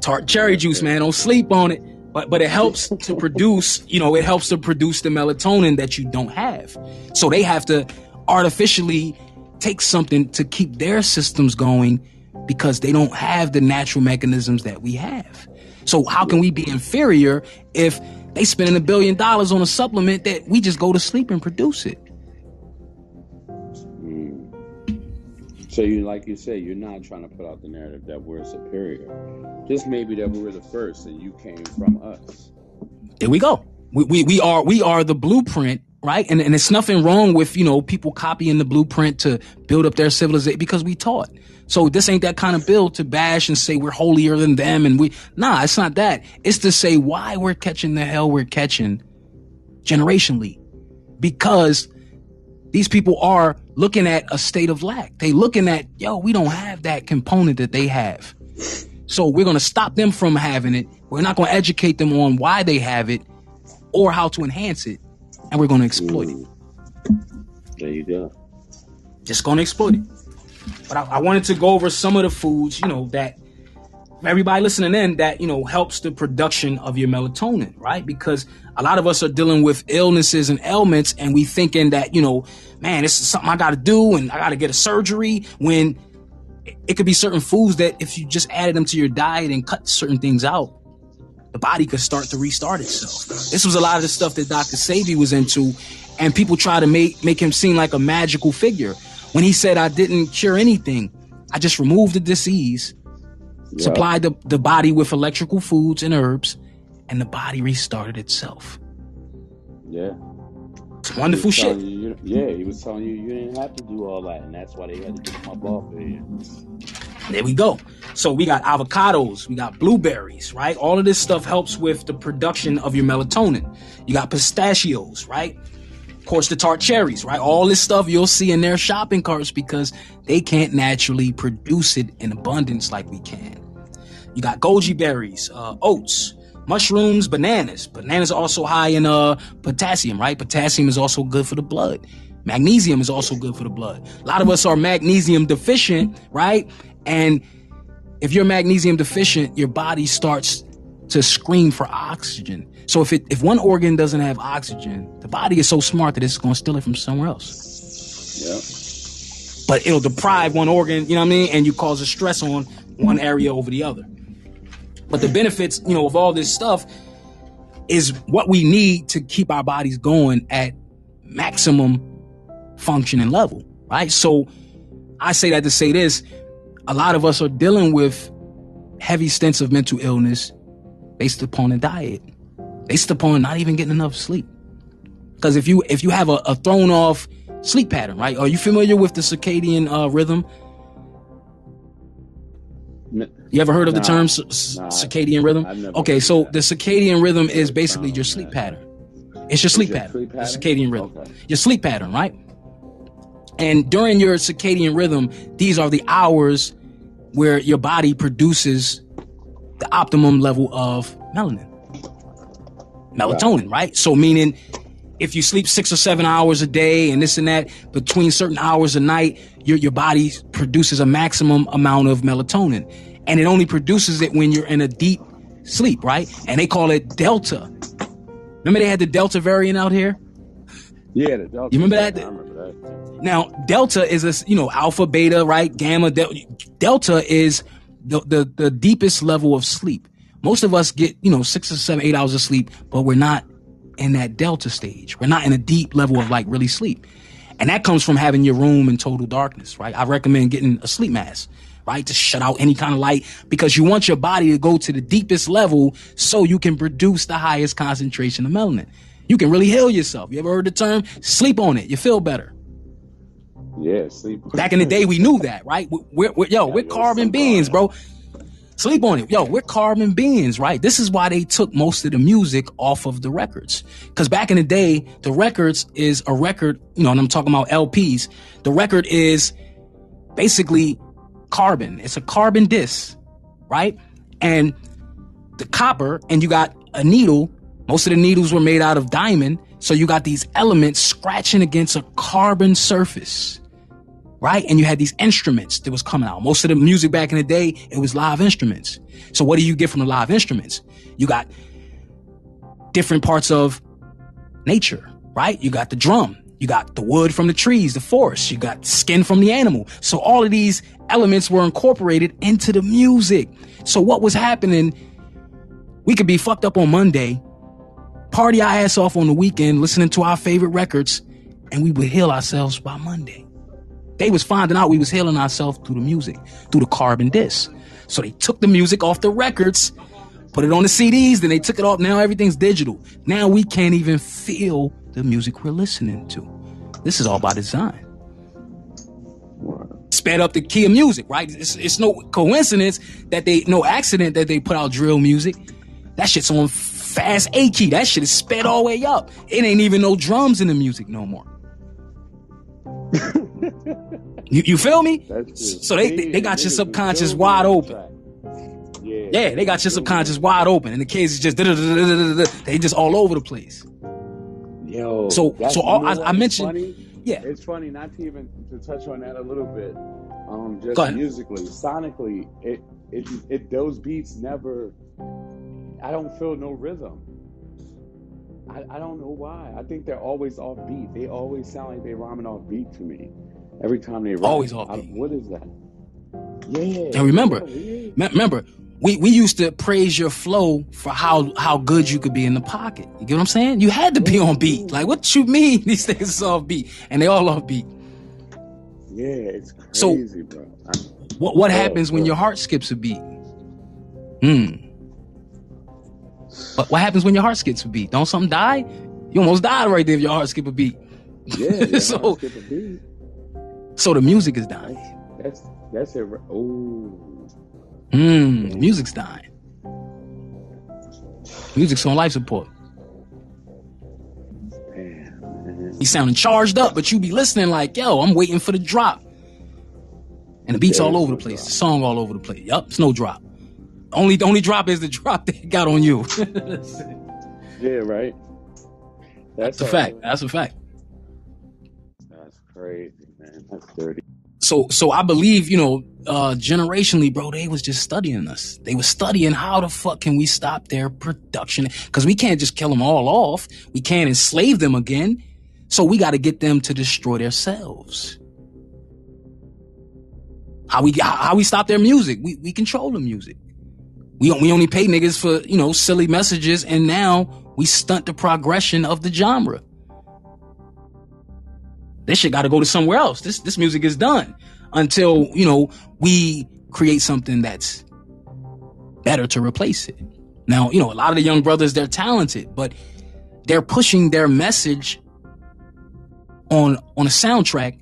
S1: Tart cherry juice, man. Don't sleep on it. But but it helps to produce, you know, it helps to produce the melatonin that you don't have. So they have to artificially take something to keep their systems going because they don't have the natural mechanisms that we have. So how can we be inferior if they spending a billion dollars on a supplement that we just go to sleep and produce it?
S2: Hmm. So you, like you say, you're not trying to put out the narrative that we're superior. Just maybe that we're the first and you came from us.
S1: There we go. We, we, we are we are the blueprint right? And, and it's nothing wrong with, you know, people copying the blueprint to build up their civilization because we taught. So this ain't that kind of bill to bash and say we're holier than them and we, nah, it's not that. It's to say why we're catching the hell we're catching generationally. Because these people are looking at a state of lack. They looking at, yo, we don't have that component that they have. So we're going to stop them from having it. We're not going to educate them on why they have it or how to enhance it and we're going to exploit it. Mm.
S2: There you go.
S1: Just going to exploit it. But I, I, wanted to go over some of the foods, you know, that everybody listening in that, you know, helps the production of your melatonin, right? Because a lot of us are dealing with illnesses and ailments and we thinking that, you know, man, this is something I got to do and I got to get a surgery when it could be certain foods that if you just added them to your diet and cut certain things out, the body could start to restart itself. This was a lot of the stuff that Dr. Sebi was into, and people try to make make him seem like a magical figure. When he said, "I didn't cure anything, I just removed the disease, supplied the, the body with electrical foods and herbs, and the body restarted itself."
S2: Yeah.
S1: It's wonderful shit.
S2: You, yeah, he was telling you you didn't have to do all that, and that's why they had to get him up off of here.
S1: There we go. So we got avocados, we got blueberries, right? All of this stuff helps with the production of your melatonin. You got pistachios, right? Of course, the tart cherries, right? All this stuff you'll see in their shopping carts because they can't naturally produce it in abundance like we can. You got goji berries, uh, oats, mushrooms, bananas. Bananas are also high in uh, potassium, right? Potassium is also good for the blood. Magnesium is also good for the blood. A lot of us are magnesium deficient, right? And if you're magnesium deficient, your body starts to scream for oxygen. So if it if one organ doesn't have oxygen, the body is so smart that it's going to steal it from somewhere else.
S2: Yeah.
S1: But it'll deprive one organ, you know what I mean, and you cause a stress on one area over the other. But the benefits, you know, of all this stuff is what we need to keep our bodies going at maximum functioning level, right? So I say that to say this, a lot of us are dealing with heavy stints of mental illness based upon a diet, based upon not even getting enough sleep. Because if you if you have a, a, thrown off sleep pattern, right? Are you familiar with the circadian uh, rhythm? You ever heard of the term c- circadian rhythm? Okay, so the circadian rhythm is basically your sleep pattern. It's your sleep, your pattern, sleep pattern, the circadian rhythm. Okay. Your sleep pattern, right? And during your circadian rhythm, these are the hours where your body produces the optimum level of melanin. Melatonin, right? So meaning if you sleep six or seven hours a day and this and that, between certain hours a night, your, your body produces a maximum amount of melatonin. And it only produces it when you're in a deep sleep, right? And they call it delta. Remember they had the delta variant out here?
S2: Yeah, the delta.
S1: You remember that? Now, delta is a, you know, alpha, beta, right? Gamma, delta is the, the, the deepest level of sleep. Most of us get, you know, six or seven, eight hours of sleep, but we're not in that delta stage. We're not in a deep level of like really sleep. And that comes from having your room in total darkness, right? I recommend getting a sleep mask, right? To shut out any kind of light because you want your body to go to the deepest level so you can produce the highest concentration of melanin. You can really heal yourself. You ever heard the term? Sleep on it. You feel better.
S2: Yeah, sleep.
S1: Back in the day, we knew that, right? We're, we're yo, we're carbon beings, bro. Sleep on it. Yo, we're carbon beings, right? This is why they took most of the music off of the records. Cause back in the day, the records is a record, you know, and I'm talking about LPs. The record is basically carbon. It's a carbon disc, right? And the copper, and you got a needle, most of the needles were made out of diamond. So you got these elements scratching against a carbon surface. Right? And you had these instruments that was coming out. Most of the music back in the day, it was live instruments. So what do you get from the live instruments? You got different parts of nature, right? You got the drum. You got the wood from the trees, the forest. You got skin from the animal. So all of these elements were incorporated into the music. So what was happening? We could be fucked up on Monday, party our ass off on the weekend, listening to our favorite records, and we would heal ourselves by Monday. They was finding out we was healing ourselves through the music, through the carbon disc. So they took the music off the records, put it on the CDs, then they took it off. Now everything's digital. Now we can't even feel the music we're listening to. This is all by design. Sped up the key of music, right? It's, it's no coincidence that they, no accident that they put out drill music. That shit's on fast A key. That shit is sped all the way up. It ain't even no drums in the music no more. you, you feel me? So they, they, they got your subconscious wide open. Yeah, yeah, they got your subconscious wide open, and the kids is just they just all over the place.
S2: Yo,
S1: so so all, I, I, mentioned,
S2: funny?
S1: yeah,
S2: it's funny not to even to touch on that a little bit. Um, just musically, sonically, it, it it those beats never. I don't feel no rhythm. I, I don't know why. I think they're always off beat. They always sound like they're rhyming off beat to me. Every time they.
S1: Always off
S2: beat. What is that? Yeah.
S1: And remember, yeah. remember, we, we used to praise your flow for how how good you could be in the pocket. You get what I'm saying? You had to be on beat. Like what you mean these things is off beat, and they all off beat.
S2: Yeah, it's crazy, so, bro. I'm,
S1: what what happens when your heart skips a beat? Hmm. But what happens when your heart skips a beat? Don't something die? You almost died right there if your heart skip a beat.
S2: Yeah, so beat.
S1: So the music is dying.
S2: That's that's it. Oh.
S1: Hmm. music's dying. Music's on life support. He's sounding charged up, but you be listening like, yo, I'm waiting for the drop. And the beat's all over the place, the song all over the place. Yup, it's no drop. Only the only drop is the drop they got on you.
S2: yeah, right.
S1: That's, That's a fact. That's a fact.
S2: That's crazy, man. That's dirty.
S1: So so I believe, you know, uh generationally, bro, they was just studying us. They was studying how the fuck can we stop their production? Cause we can't just kill them all off. We can't enslave them again. So we got to get them to destroy themselves. How we how we stop their music? We we control the music. We we only pay niggas for you know silly messages, and now we stunt the progression of the genre. This shit got to go to somewhere else. This this music is done until you know we create something that's better to replace it. Now you know a lot of the young brothers they're talented, but they're pushing their message on on a soundtrack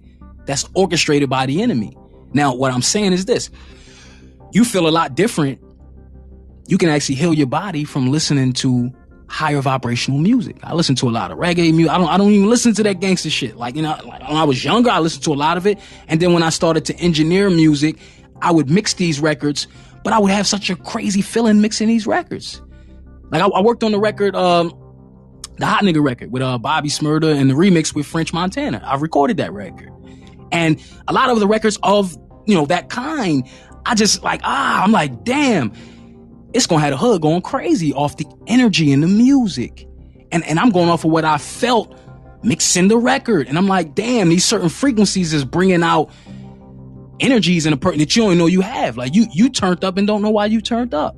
S1: that's orchestrated by the enemy. Now what I'm saying is this: you feel a lot different you can actually heal your body from listening to higher vibrational music. I listen to a lot of reggae music. I don't, I don't even listen to that gangster shit. Like, you know, like when I was younger, I listened to a lot of it. And then when I started to engineer music, I would mix these records, but I would have such a crazy feeling mixing these records. Like I, I worked on the record, um, the Hot Nigga record with uh, Bobby Shmurda and the remix with French Montana. I recorded that record. And a lot of the records of, you know, that kind, I just like, ah, I'm like, damn, it's gonna have the hood going crazy off the energy and the music. And and I'm going off of what I felt mixing the record. And I'm like, damn, these certain frequencies is bringing out energies in a person that you don't know you have. Like you you turned up and don't know why you turned up.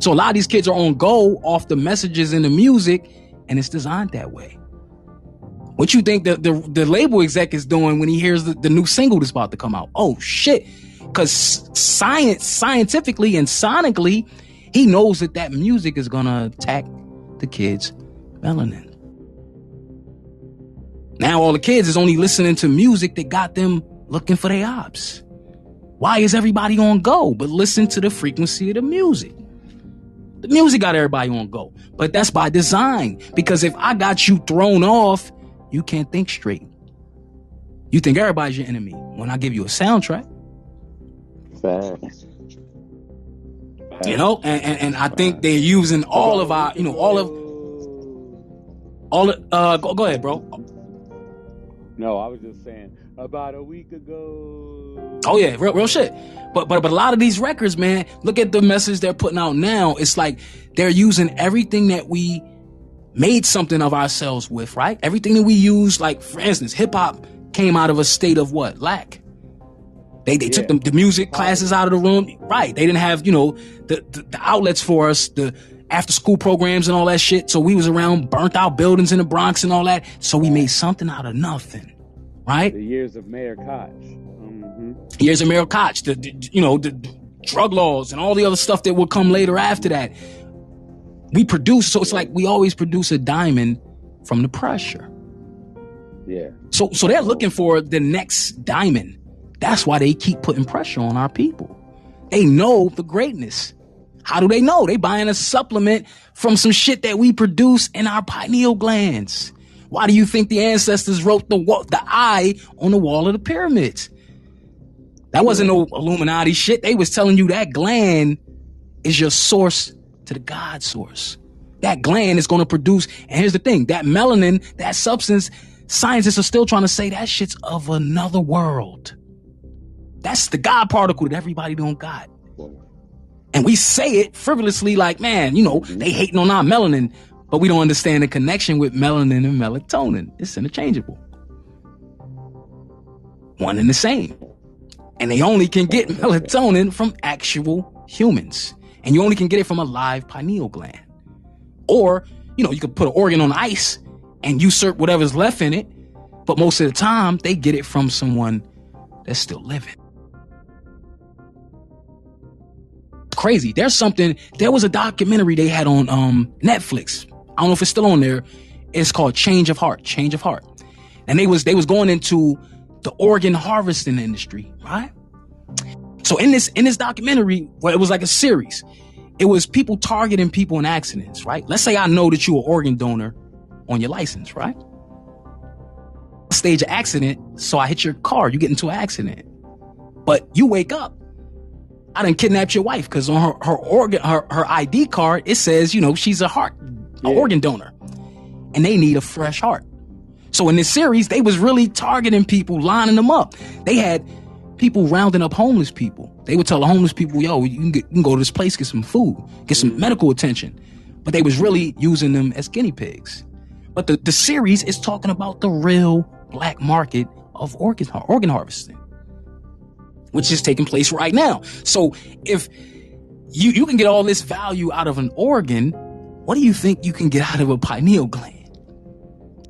S1: So a lot of these kids are on go off the messages in the music, and it's designed that way. What you think the, the, the label exec is doing when he hears the, the new single that's about to come out? Oh shit. Cause science, scientifically and sonically, he knows that that music is going to attack the kids' melanin. Now all the kids is only listening to music that got them looking for their ops. Why is everybody on go? But listen to the frequency of the music. The music got everybody on go, but that's by design. Because if I got you thrown off, you can't think straight. You think everybody's your enemy. When I give you a soundtrack,
S2: Facts.
S1: You know, and, and, and I think they're using all of our, you know, all of all of, uh go, go ahead, bro.
S2: No, I was just saying about a week ago.
S1: Oh yeah, real real shit. But but but a lot of these records, man, look at the message they're putting out now. It's like they're using everything that we made something of ourselves with, right? Everything that we use, like for instance, hip hop came out of a state of what? Lack. They they yeah. took the, the music classes out of the room. Right. They didn't have, you know, the, the, the outlets for us, the after school programs and all that shit. So we was around burnt out buildings in the Bronx and all that. So we made something out of nothing. Right?
S2: The years of Mayor Koch. Mm-hmm.
S1: Years of Mayor Koch, the, the you know, the drug laws and all the other stuff that would come later after that. We produce, so it's like we always produce a diamond from the pressure.
S2: Yeah.
S1: So so they're looking for the next diamond. That's why they keep putting pressure on our people. They know the greatness. How do they know? They buying a supplement from some shit that we produce in our pineal glands. Why do you think the ancestors wrote the the eye on the wall of the pyramids? That wasn't no Illuminati shit. They was telling you that gland is your source to the God source. That gland is going to produce, and here's the thing, that melanin, that substance, scientists are still trying to say that shit's of another world. That's the God particle that everybody don't got. And we say it frivolously like, man, you know, they hating on our melanin, but we don't understand the connection with melanin and melatonin. It's interchangeable. One and the same. And they only can get melatonin from actual humans. And you only can get it from a live pineal gland. Or, you know, you could put an organ on ice and usurp whatever's left in it. But most of the time, they get it from someone that's still living. Crazy. There's something, there was a documentary they had on um, Netflix. I don't know if it's still on there. It's called Change of Heart, Change of Heart. And they was they was going into the organ harvesting industry, right? So in this in this documentary, well, it was like a series. It was people targeting people in accidents, right? Let's say I know that you're an organ donor on your license, right? Stage accident, so I hit your car, you get into an accident. But you wake up I didn't kidnap your wife because on her, her organ, her, her ID card, it says, you know, she's a heart, yeah. an organ donor and they need a fresh heart. So in this series, they was really targeting people, lining them up. They had people rounding up homeless people. They would tell the homeless people, yo, you can, get, you can go to this place, get some food, get some mm-hmm. medical attention. But they was really using them as guinea pigs. But the, the series is talking about the real black market of organ, organ harvesting which is taking place right now. So if you, you can get all this value out of an organ, what do you think you can get out of a pineal gland?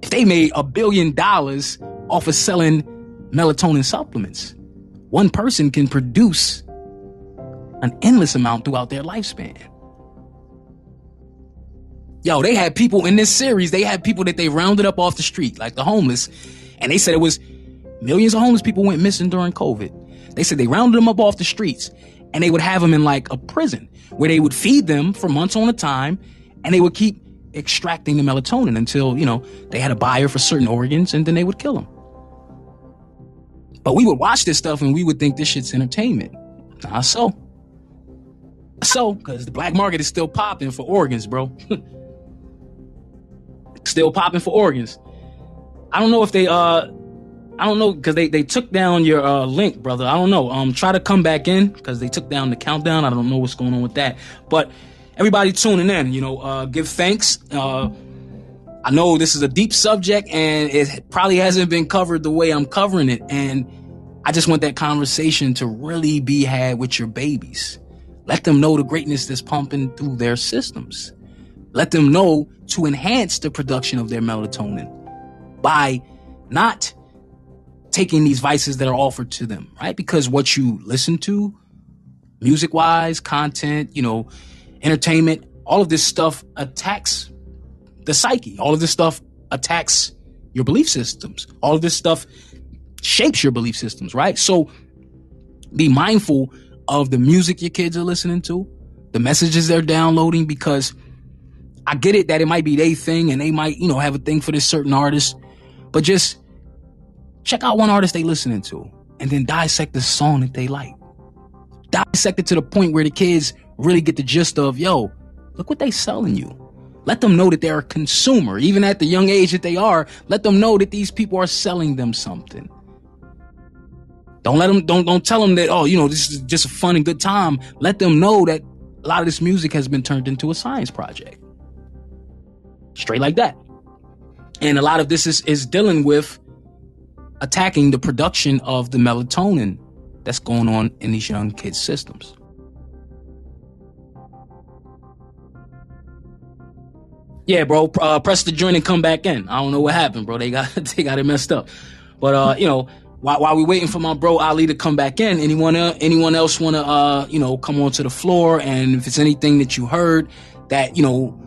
S1: If they made a billion dollars off of selling melatonin supplements, one person can produce an endless amount throughout their lifespan. Yo, they had people in this series, they had people that they rounded up off the street, like the homeless, and they said it was millions of homeless people went missing during COVID. They said they rounded them up off the streets and they would have them in like a prison where they would feed them for months on a time and they would keep extracting the melatonin until, you know, they had a buyer for certain organs and then they would kill them. But we would watch this stuff and we would think this shit's entertainment. Not so. So, because the black market is still popping for organs, bro. still popping for organs. I don't know if they uh I don't know because they, they took down your uh, link, brother. I don't know. Um, try to come back in because they took down the countdown. I don't know what's going on with that. But everybody tuning in, you know, uh, give thanks. Uh, I know this is a deep subject and it probably hasn't been covered the way I'm covering it. And I just want that conversation to really be had with your babies. Let them know the greatness that's pumping through their systems. Let them know to enhance the production of their melatonin by not taking these vices that are offered to them, right? Because what you listen to, music wise, content, you know, entertainment, all of this stuff attacks the psyche. All of this stuff attacks your belief systems. All of this stuff shapes your belief systems, right? So be mindful of the music your kids are listening to, the messages they're downloading, because I get it that it might be their thing and they might, you know, have a thing for this certain artist, but just Check out one artist they listening to and then dissect the song that they like. Dissect it to the point where the kids really get the gist of, yo, look what they selling you. Let them know that they're a consumer, even at the young age that they are. Let them know that these people are selling them something. Don't let them, don't, don't tell them that, oh, you know, this is just a fun and good time. Let them know that a lot of this music has been turned into a science project. Straight like that. And a lot of this is, is dealing with attacking the production of the melatonin that's going on in these young kids' systems. Yeah, bro. Uh, press the joint and come back in. I don't know what happened, bro. They got they got it messed up. But uh, you know, while while we waiting for my bro Ali to come back in, anyone uh, anyone else want to uh, you know, come onto the floor and if it's anything that you heard that you know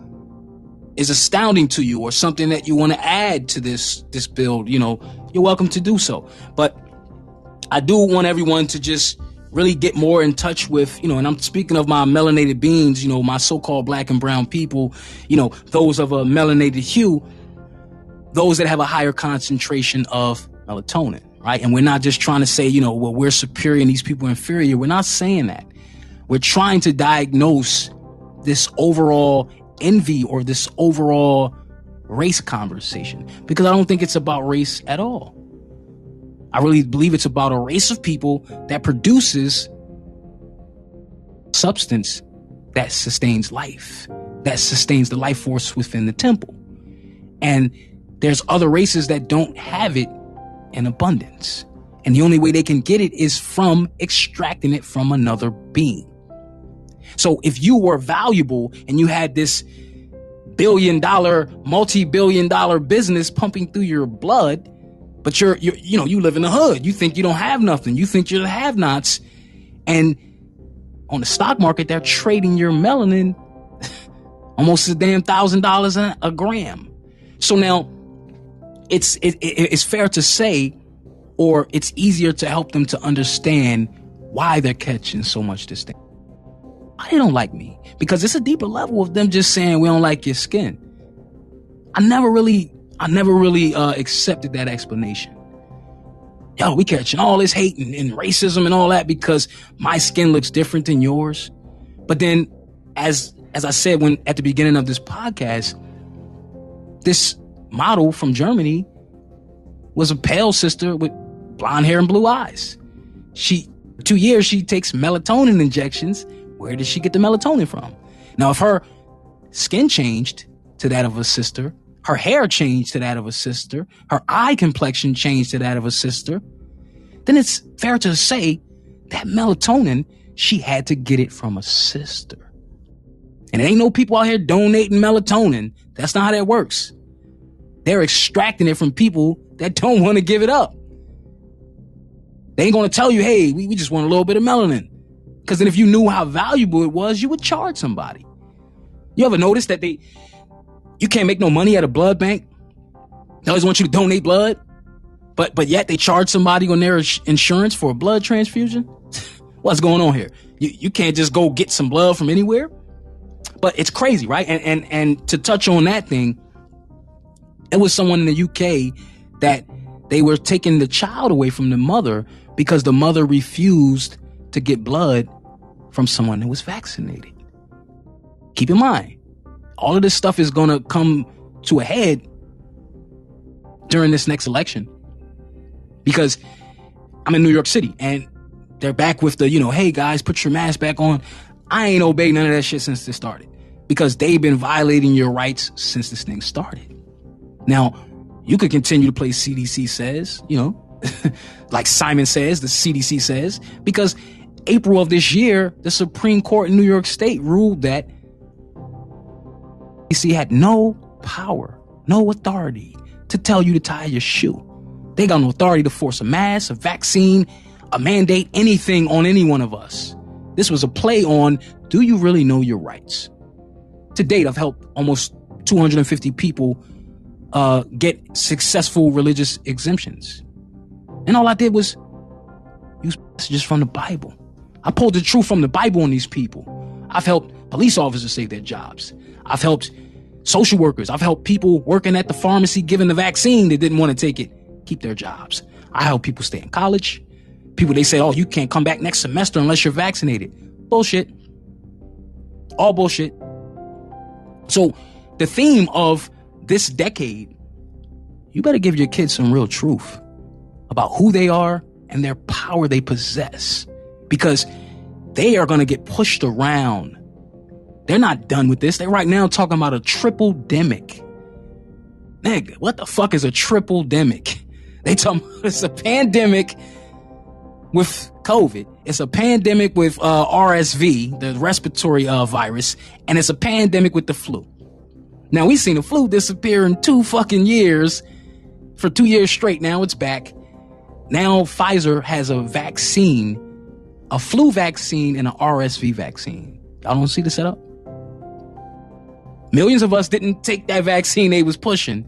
S1: is astounding to you or something that you want to add to this this build, you know, you're welcome to do so. But I do want everyone to just really get more in touch with, you know, and I'm speaking of my melanated beings, you know, my so-called black and brown people, you know, those of a melanated hue, those that have a higher concentration of melatonin, right? And we're not just trying to say, you know, well, we're superior and these people are inferior. We're not saying that. We're trying to diagnose this overall envy or this overall race conversation because I don't think it's about race at all. I really believe it's about a race of people that produces substance that sustains life, that sustains the life force within the temple. And there's other races that don't have it in abundance. And the only way they can get it is from extracting it from another being. So if you were valuable and you had this billion dollar, multi billion dollar business pumping through your blood, but you're, you're, you know, you live in the hood. You think you don't have nothing. You think you're the have nots. And on the stock market, they're trading your melanin almost a damn thousand dollars a gram. So now it's, it, it, it's fair to say, or it's easier to help them to understand why they're catching so much disdain. Why they don't like me? Because it's a deeper level of them just saying we don't like your skin. I never really I never really uh, accepted that explanation. Yo, we catching all this hate and, and racism and all that because my skin looks different than yours. But then, as as I said when at the beginning of this podcast, this model from Germany was a pale sister with blonde hair and blue eyes. She two years she takes melatonin injections. Where did she get the melatonin from? Now, if her skin changed to that of a sister, her hair changed to that of a sister, her eye complexion changed to that of a sister, then it's fair to say that melatonin, she had to get it from a sister. And ain't no people out here donating melatonin. That's not how that works. They're extracting it from people that don't want to give it up. They ain't going to tell you, hey, we, we just want a little bit of melanin. Because then if you knew how valuable it was, you would charge somebody. You ever notice that they, you can't make no money at a blood bank. They always want you to donate blood, but but yet they charge somebody on their insurance for a blood transfusion. What's going on here? You you can't just go get some blood from anywhere. But it's crazy, right? And and and to touch on that thing, it was someone in the UK that they were taking the child away from the mother because the mother refused to get blood from someone who was vaccinated. Keep in mind, all of this stuff is going to come to a head during this next election because I'm in New York City and they're back with the, you know, hey guys, put your mask back on. I ain't obeyed none of that shit since this started because they've been violating your rights since this thing started. Now, you could continue to play CDC says, you know, like Simon says, the CDC says, because April of this year, the Supreme Court in New York State ruled that CDC had no power, no authority to tell you to tie your shoe. They got no authority to force a mask, a vaccine, a mandate, anything on any one of us. This was a play on do you really know your rights? To date, I've helped almost 250 people uh, get successful religious exemptions. And all I did was use passages from the Bible. I pulled the truth from the Bible on these people. I've helped police officers save their jobs. I've helped social workers. I've helped people working at the pharmacy giving the vaccine that didn't want to take it keep their jobs. I help people stay in college. People, they say, oh, you can't come back next semester unless you're vaccinated. Bullshit. All bullshit. So the theme of this decade, you better give your kids some real truth about who they are and their power they possess because they are going to get pushed around. They're not done with this. They're right now talking about a triple demic. Nigga, what the fuck is a triple demic? They talking me it's a pandemic with COVID. It's a pandemic with uh, RSV, the respiratory uh, virus, and it's a pandemic with the flu. Now we've seen the flu disappear in two fucking years. For two years straight, now it's back. Now Pfizer has a vaccine, a flu vaccine, and an RSV vaccine. Y'all don't see the setup? Millions of us didn't take that vaccine they was pushing.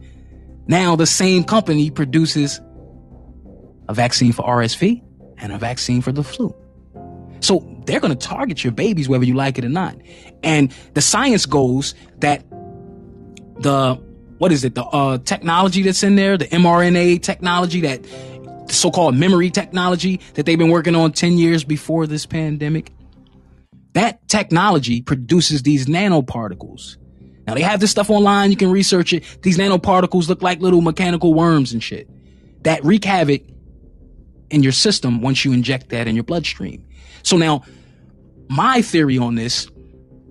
S1: Now the same company produces a vaccine for RSV and a vaccine for the flu. So they're going to target your babies whether you like it or not. And the science goes that the what is it? The uh, technology that's in there, the mRNA technology that so-called memory technology that they've been working on 10 years before this pandemic. That technology produces these nanoparticles. Now they have this stuff online. You can research it. These nanoparticles look like little mechanical worms and shit that wreak havoc in your system once you inject that in your bloodstream. So now my theory on this,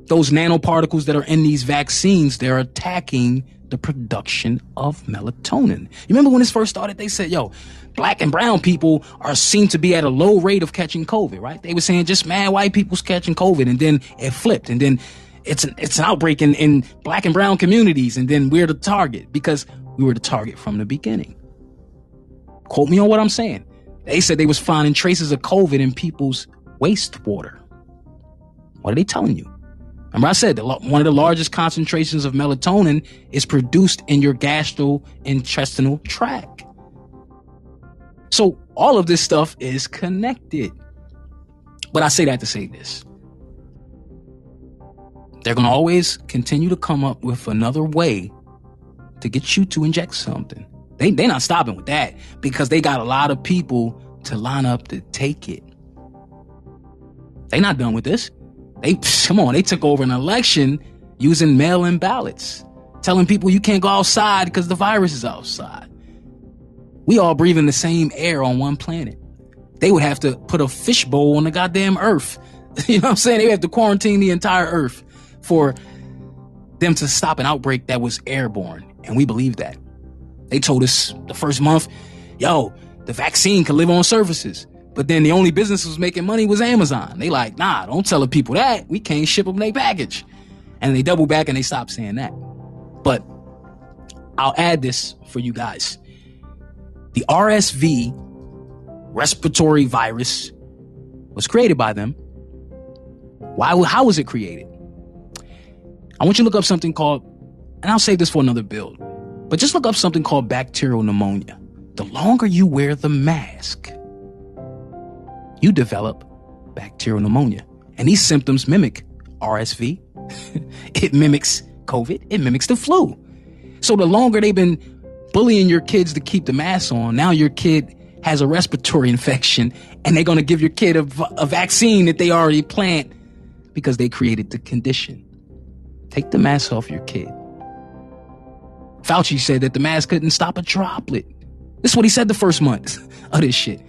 S1: those nanoparticles that are in these vaccines, they're attacking the production of melatonin. You remember when this first started, they said, yo, black and brown people are seen to be at a low rate of catching COVID, right? They were saying just mad white people's catching COVID and then it flipped and then it's an, it's an outbreak in, in black and brown communities and then we're the target because we were the target from the beginning. Quote me on what I'm saying. They said they was finding traces of COVID in people's wastewater. What are they telling you? Remember I said one of the largest concentrations of melatonin is produced in your gastrointestinal tract. So all of this stuff is connected. But I say that to say this. They're going to always continue to come up with another way to get you to inject something. They, they're not stopping with that because they got a lot of people to line up to take it. They're not done with this. They, come on, they took over an election using mail-in ballots, telling people you can't go outside because the virus is outside. We all breathe in the same air on one planet. They would have to put a fishbowl on the goddamn earth. You know what I'm saying? They have to quarantine the entire earth for them to stop an outbreak that was airborne. And we believe that. They told us the first month, yo, the vaccine could live on surfaces. But then the only business was making money was Amazon. They like, nah, don't tell the people that. We can't ship them their package. And they double back and they stop saying that. But I'll add this for you guys. The RSV respiratory virus was created by them. Why? How was it created? I want you to look up something called, and I'll save this for another build, but just look up something called bacterial pneumonia. The longer you wear the mask, you develop bacterial pneumonia. And these symptoms mimic RSV, it mimics COVID, it mimics the flu. So the longer they've been bullying your kids to keep the mask on, now your kid has a respiratory infection and they're going to give your kid a, a vaccine that they already plant because they created the condition. Take the mask off your kid. Fauci said that the mask couldn't stop a droplet. This is what he said the first month of this shit.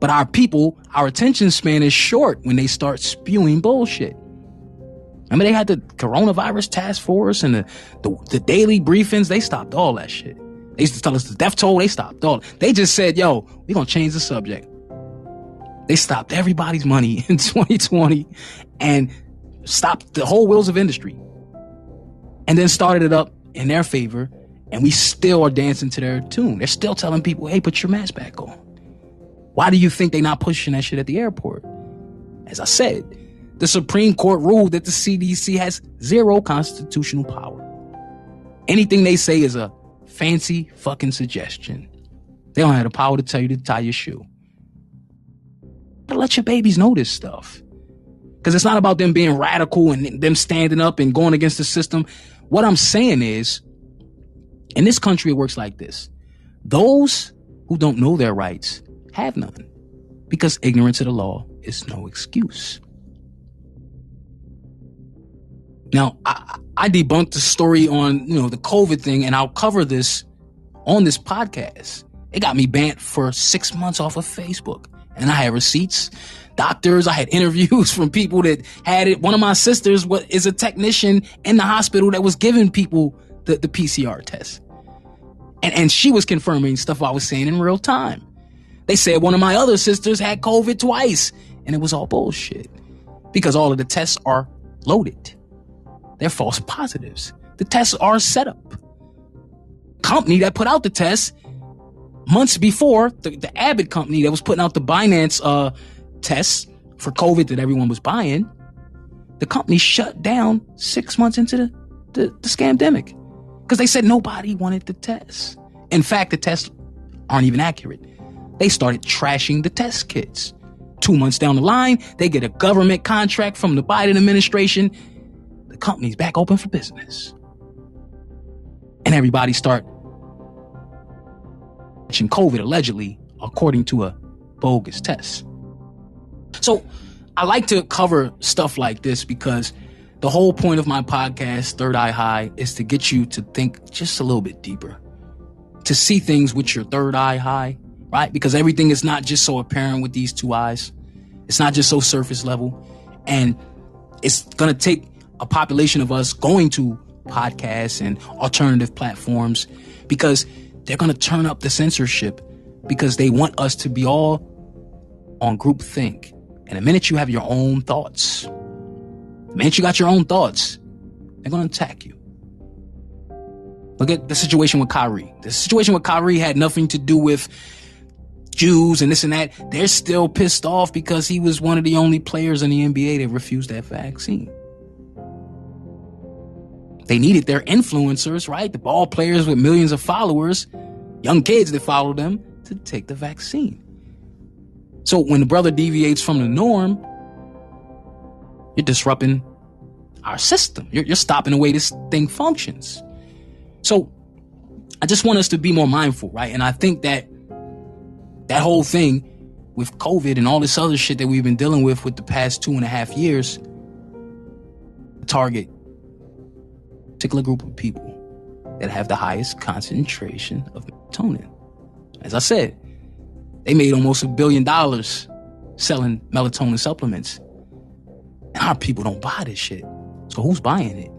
S1: But our people, our attention span is short when they start spewing bullshit. I mean, they had the coronavirus task force and the, the, the daily briefings. They stopped all that shit. They used to tell us the death toll. They stopped all. They just said, yo, we're going to change the subject. They stopped everybody's money in 2020 and stopped the whole wheels of industry and then started it up in their favor. And we still are dancing to their tune. They're still telling people, hey, put your mask back on. Why do you think they're not pushing that shit at the airport? As I said, the Supreme Court ruled that the CDC has zero constitutional power. Anything they say is a fancy fucking suggestion. They don't have the power to tell you to tie your shoe. But let your babies know this stuff. Because it's not about them being radical and them standing up and going against the system. What I'm saying is, in this country, it works like this. Those who don't know their rights have none. Because ignorance of the law is no excuse. Now, I, I debunked the story on, you know, the COVID thing, and I'll cover this on this podcast. It got me banned for six months off of Facebook. And I had receipts, doctors, I had interviews from people that had it. One of my sisters was, is a technician in the hospital that was giving people the, the PCR test. And, and she was confirming stuff I was saying in real time. They said one of my other sisters had COVID twice, and it was all bullshit because all of the tests are loaded. They're false positives. The tests are set up. Company that put out the tests months before the, the Abbott company that was putting out the Binax uh, tests for COVID that everyone was buying, the company shut down six months into the, the, the scamdemic because they said nobody wanted the tests. In fact, the tests aren't even accurate. They started trashing the test kits. Two months down the line, they get a government contract from the Biden administration. The company's back open for business. And everybody start catching COVID allegedly, according to a bogus test. So I like to cover stuff like this because the whole point of my podcast, Third Eye High, is to get you to think just a little bit deeper, to see things with your third eye high, right? Because everything is not just so apparent with these two eyes. It's not just so surface level. And it's going to take a population of us going to podcasts and alternative platforms because they're going to turn up the censorship because they want us to be all on group think. And the minute you have your own thoughts, the minute you got your own thoughts, they're going to attack you. Look at the situation with Kyrie. The situation with Kyrie had nothing to do with Jews and this and that. They're still pissed off because he was one of the only players in the NBA that refused that vaccine. They needed their influencers, right? The ball players with millions of followers, young kids that follow them to take the vaccine. So when the brother deviates from the norm, you're disrupting our system. You're, you're stopping the way this thing functions. So I just want us to be more mindful, right? And I think that that whole thing with COVID and all this other shit that we've been dealing with with the past two and a half years, target particular group of people that have the highest concentration of melatonin. As I said, they made almost a billion dollars selling melatonin supplements. And our people don't buy this shit. So who's buying it?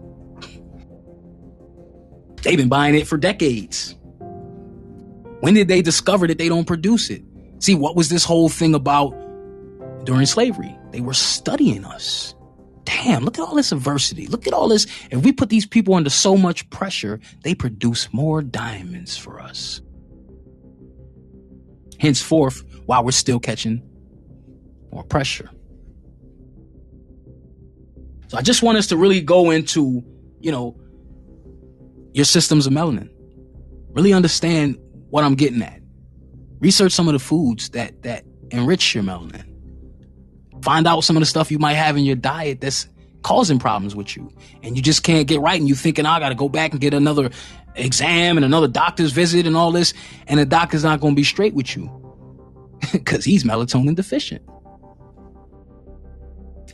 S1: They've been buying it for decades. When did they discover that they don't produce it? See, what was this whole thing about during slavery? They were studying us damn, look at all this adversity. Look at all this. If we put these people under so much pressure, they produce more diamonds for us. Henceforth, while we're still catching more pressure. So I just want us to really go into, you know, your systems of melanin. Really understand what I'm getting at. Research some of the foods that that enrich your melanin. Find out some of the stuff you might have in your diet that's causing problems with you. And you just can't get right. And you thinking, I got to go back and get another exam and another doctor's visit and all this. And the doctor's not going to be straight with you because he's melatonin deficient.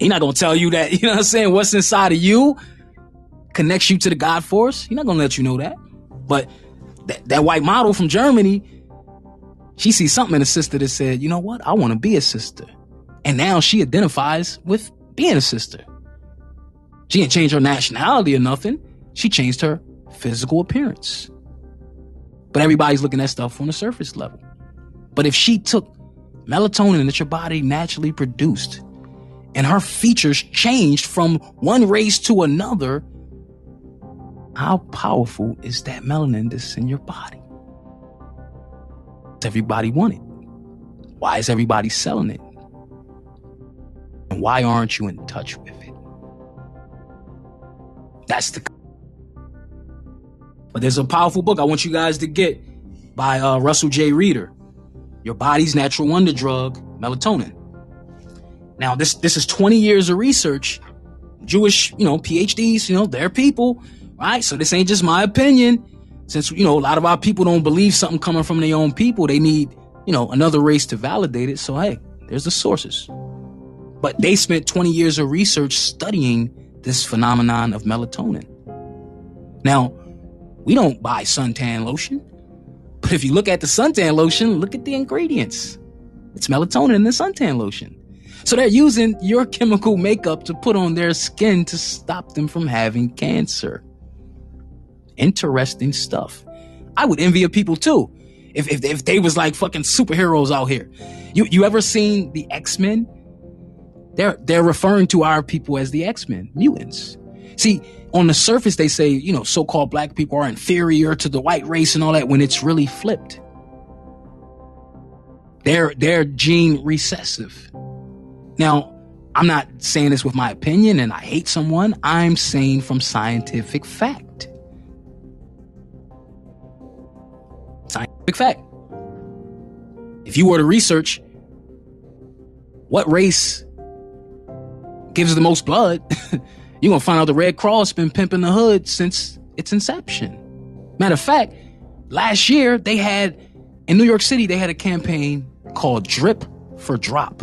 S1: He's not going to tell you that, you know what I'm saying? What's inside of you connects you to the God force. He's not going to let you know that. But that, that white model from Germany, she sees something in a sister that said, you know what? I want to be a sister. And now she identifies with being a sister. She didn't change her nationality or nothing. She changed her physical appearance. But everybody's looking at stuff on the surface level. But if she took melatonin that your body naturally produced and her features changed from one race to another, how powerful is that melanin that's in your body? Does everybody want it? Why is everybody selling it? And why aren't you in touch with it? That's the. But there's a powerful book I want you guys to get by uh, Russell J. Reiter. Your body's natural wonder drug, melatonin. Now, this this is 20 years of research. Jewish, you know, PhDs, you know, they're people, right? So this ain't just my opinion. Since you know a lot of our people don't believe something coming from their own people, they need, you know, another race to validate it. So hey, there's the sources. But they spent 20 years of research studying this phenomenon of melatonin. Now, we don't buy suntan lotion, but if you look at the suntan lotion, look at the ingredients. It's melatonin in the suntan lotion. So they're using your chemical makeup to put on their skin to stop them from having cancer. Interesting stuff. I would envy people too. If, if, if they was like fucking superheroes out here. You, you ever seen the X-Men? They're, they're referring to our people as the X-Men, mutants. See, on the surface, they say, you know, so-called black people are inferior to the white race and all that when it's really flipped. They're, they're gene recessive. Now, I'm not saying this with my opinion and I hate someone. I'm saying from scientific fact. Scientific fact. If you were to research what race gives the most blood, you're gonna find out the Red Cross been pimping the hood since its inception. Matter of fact, last year they had in New York City they had a campaign called Drip for Drop.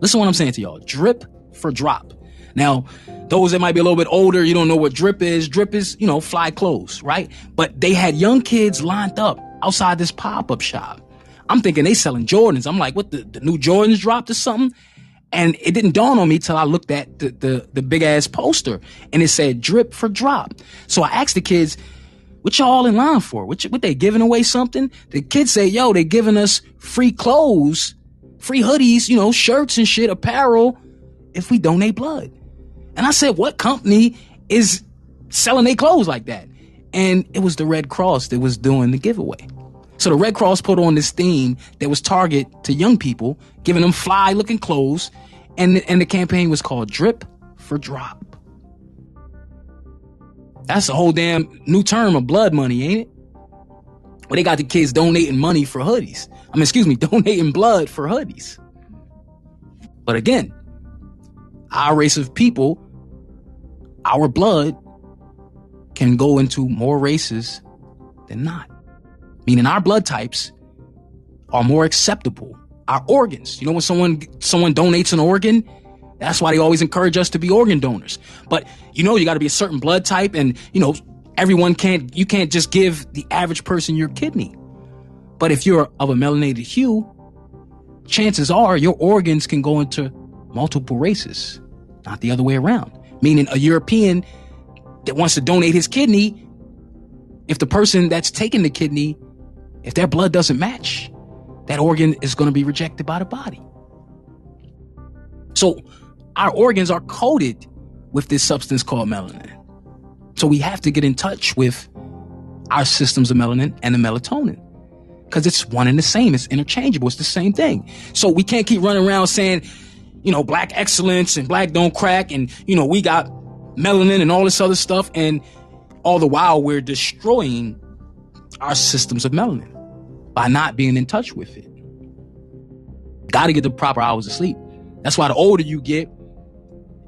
S1: Listen to what I'm saying to y'all. Drip for drop. Now, those that might be a little bit older, you don't know what drip is. Drip is, you know, fly clothes, right? But they had young kids lined up outside this pop-up shop. I'm thinking they selling Jordans. I'm like, what the, the new Jordans dropped or something? And it didn't dawn on me till I looked at the, the, the big ass poster and it said drip for drop. So I asked the kids, what y'all all in line for? What, what they giving away something? The kids say, yo, they giving us free clothes, free hoodies, you know, shirts and shit, apparel if we donate blood. And I said, what company is selling their clothes like that? And it was the Red Cross that was doing the giveaway. So the Red Cross put on this theme that was target to young people, giving them fly looking clothes. And, and the campaign was called Drip for Drop. That's a whole damn new term of blood money, ain't it? Well, they got the kids donating money for hoodies. I mean, excuse me, donating blood for hoodies. But again, our race of people, our blood can go into more races than not. Meaning our blood types are more acceptable. Our organs, you know, when someone someone donates an organ, that's why they always encourage us to be organ donors. But you know, you got to be a certain blood type, and you know, everyone can't. You can't just give the average person your kidney. But if you're of a melanated hue, chances are your organs can go into multiple races, not the other way around. Meaning, a European that wants to donate his kidney, if the person that's taking the kidney, if their blood doesn't match, that organ is going to be rejected by the body. So, our organs are coated with this substance called melanin. So, we have to get in touch with our systems of melanin and the melatonin because it's one and the same. It's interchangeable. It's the same thing. So, we can't keep running around saying, you know, black excellence and black don't crack. And, you know, we got melanin and all this other stuff. And all the while we're destroying our systems of melanin by not being in touch with it. Got to get the proper hours of sleep. That's why the older you get,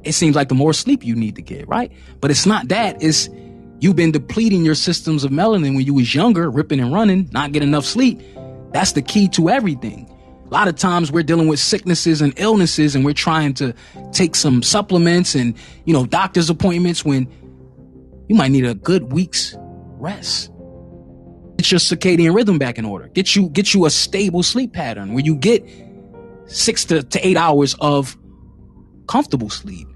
S1: it seems like the more sleep you need to get, right? But it's not that. It's you've been depleting your systems of melanin when you was younger, ripping and running, not getting enough sleep. That's the key to everything. A lot of times we're dealing with sicknesses and illnesses and we're trying to take some supplements and, you know, doctor's appointments when you might need a good week's rest. Get your circadian rhythm back in order. Get you, get you a stable sleep pattern where you get six to, to eight hours of comfortable sleep.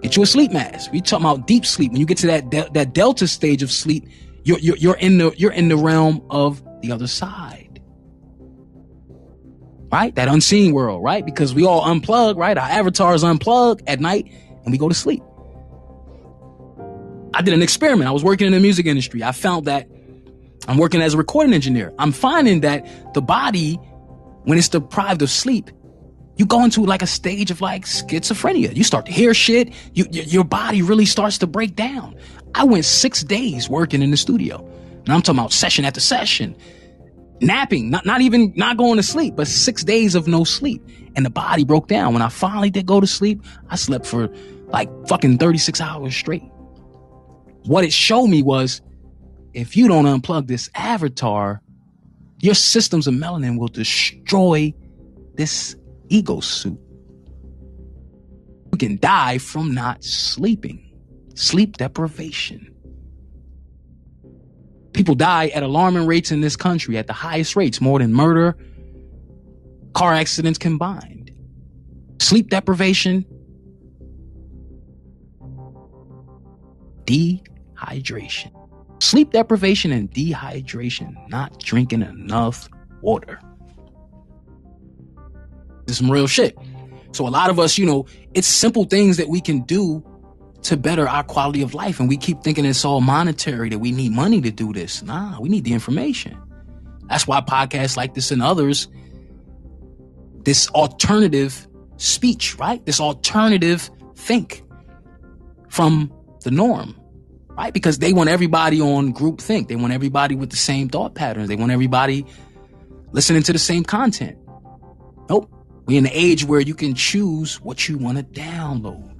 S1: Get you a sleep mask. We talking about deep sleep. When you get to that, de- that delta stage of sleep, you're, you're, you're in the, you're in the realm of the other side right? That unseen world, right? Because we all unplug, right? Our avatars unplug at night and we go to sleep. I did an experiment. I was working in the music industry. I found that I'm working as a recording engineer. I'm finding that the body, when it's deprived of sleep, you go into like a stage of like schizophrenia. You start to hear shit. You, your body really starts to break down. I went six days working in the studio. And I'm talking about session after session napping, not, not even not going to sleep, but six days of no sleep. And the body broke down. When I finally did go to sleep, I slept for like fucking 36 hours straight. What it showed me was if you don't unplug this avatar, your systems of melanin will destroy this ego suit. You can die from not sleeping. Sleep deprivation. People die at alarming rates in this country, at the highest rates, more than murder, car accidents combined. Sleep deprivation, dehydration. Sleep deprivation and dehydration, not drinking enough water. This is some real shit. So a lot of us, you know, it's simple things that we can do to better our quality of life. And we keep thinking it's all monetary, that we need money to do this. Nah, we need the information. That's why podcasts like this and others, this alternative speech, right? This alternative think from the norm, right? Because they want everybody on group think. They want everybody with the same thought patterns. They want everybody listening to the same content. Nope. We in the age where you can choose what you want to download.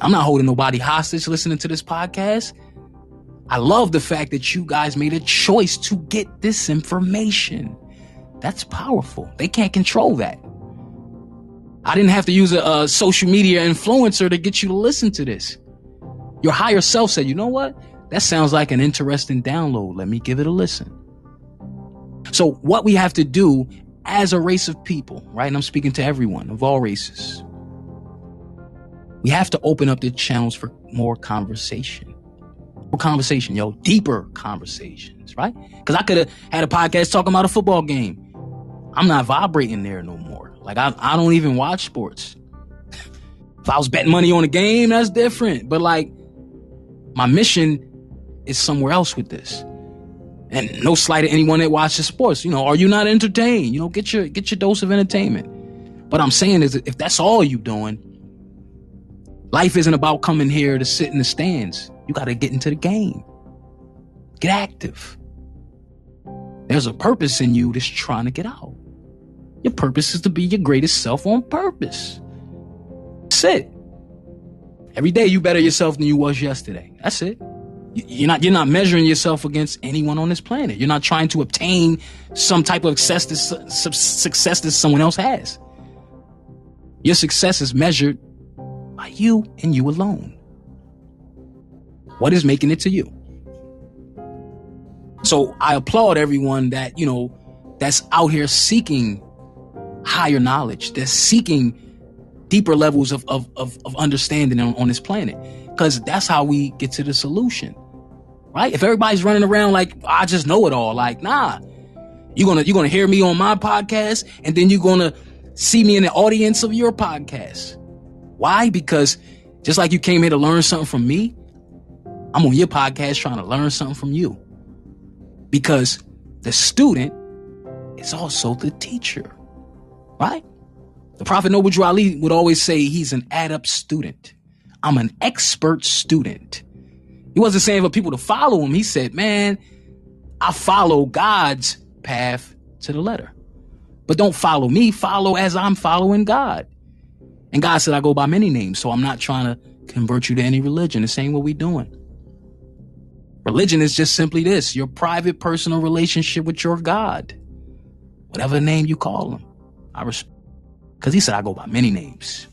S1: I'm not holding nobody hostage listening to this podcast. I love the fact that you guys made a choice to get this information. That's powerful. They can't control that. I didn't have to use a, a, social media influencer to get you to listen to this. Your higher self said, you know what? That sounds like an interesting download. Let me give it a listen. So, what we have to do as a race of people, right? And I'm speaking to everyone of all races. We have to open up the channels for more conversation. More conversation, yo, deeper conversations, right? Because I could have had a podcast talking about a football game. I'm not vibrating there no more. Like I, I don't even watch sports. if I was betting money on a game, that's different. But like, my mission is somewhere else with this. And no slight to anyone that watches sports. You know, are you not entertained? You know, get your get your dose of entertainment. But I'm saying is if that's all you doing, life isn't about coming here to sit in the stands. You got to get into the game. Get active. There's a purpose in you that's trying to get out. Your purpose is to be your greatest self on purpose. That's it. Every day you better yourself than you was yesterday. That's it. You're not you're not measuring yourself against anyone on this planet. You're not trying to obtain some type of success that, success that someone else has. Your success is measured by you and you alone. What is making it to you? So I applaud everyone that, you know, that's out here seeking higher knowledge, that's seeking deeper levels of, of, of, of understanding on, on this planet. Because that's how we get to the solution right? If everybody's running around like I just know it all, like nah, you're gonna you're gonna hear me on my podcast, and then you're gonna see me in the audience of your podcast. Why? Because just like you came here to learn something from me, I'm on your podcast trying to learn something from you. Because the student is also the teacher, right? The Prophet Noble Drew Ali would always say he's an adept student. I'm an expert student. He wasn't saying for people to follow him. He said, man, I follow God's path to the letter. But don't follow me, follow as I'm following God. And God said, I go by many names, so I'm not trying to convert you to any religion. The same what we doing. Religion is just simply this your private personal relationship with your God. Whatever name you call him. I respect. Because he said, I go by many names.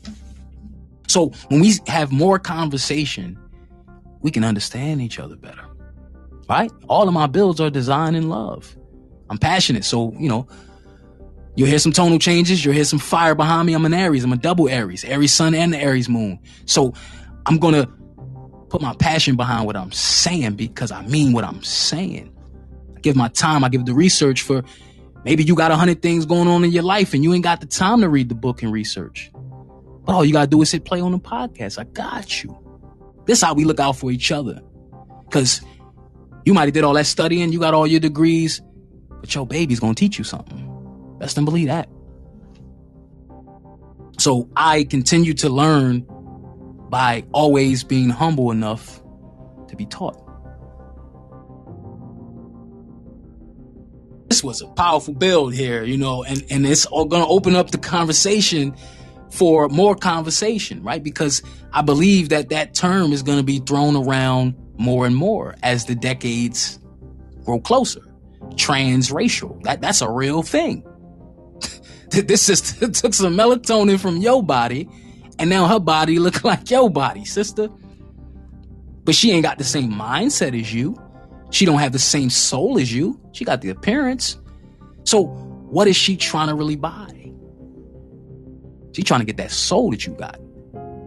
S1: So when we have more conversation we can understand each other better. Right? All of my builds are designed in love. I'm passionate. So, you know, you'll hear some tonal changes. You'll hear some fire behind me. I'm an Aries. I'm a double Aries, Aries sun and the Aries moon. So I'm going to put my passion behind what I'm saying because I mean what I'm saying. I give my time. I give the research for maybe you got a hundred things going on in your life and you ain't got the time to read the book and research. But all you got to do is hit play on the podcast. I got you. This how we look out for each other. Cause you might have did all that studying, you got all your degrees, but your baby's gonna teach you something. Best and believe that. So I continue to learn by always being humble enough to be taught. This was a powerful build here, you know, and, and it's all gonna open up the conversation for more conversation, right? Because I believe that that term is going to be thrown around more and more as the decades grow closer. Transracial. That that's a real thing. this sister took some melatonin from your body and now her body look like your body, sister. But she ain't got the same mindset as you. She don't have the same soul as you. She got the appearance. So what is she trying to really buy? She trying to get that soul that you got.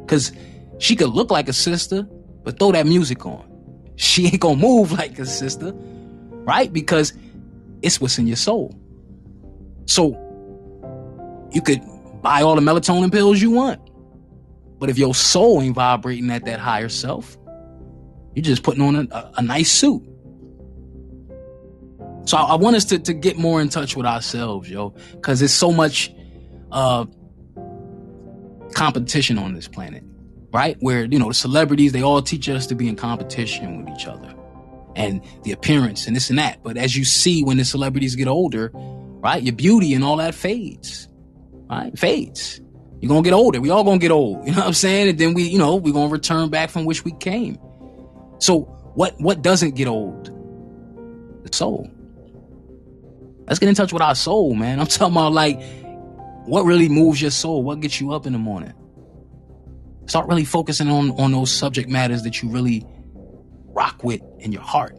S1: Cause she could look like a sister, but throw that music on. She ain't gonna move like a sister, right? Because it's what's in your soul. So you could buy all the melatonin pills you want. But if your soul ain't vibrating at that higher self, you're just putting on a, a, a nice suit. So I, I, want us to, to get more in touch with ourselves, yo, because there's so much uh, competition on this planet, right? Where, you know, the celebrities, they all teach us to be in competition with each other and the appearance and this and that. But as you see, when the celebrities get older, right, your beauty and all that fades, right? Fades. You're gonna get older. We all gonna get old. You know what I'm saying? And then we, you know, we're gonna return back from which we came. So what what doesn't get old? The soul. Let's get in touch with our soul, man. I'm talking about like what really moves your soul? What gets you up in the morning? Start really focusing on on those subject matters that you really rock with in your heart.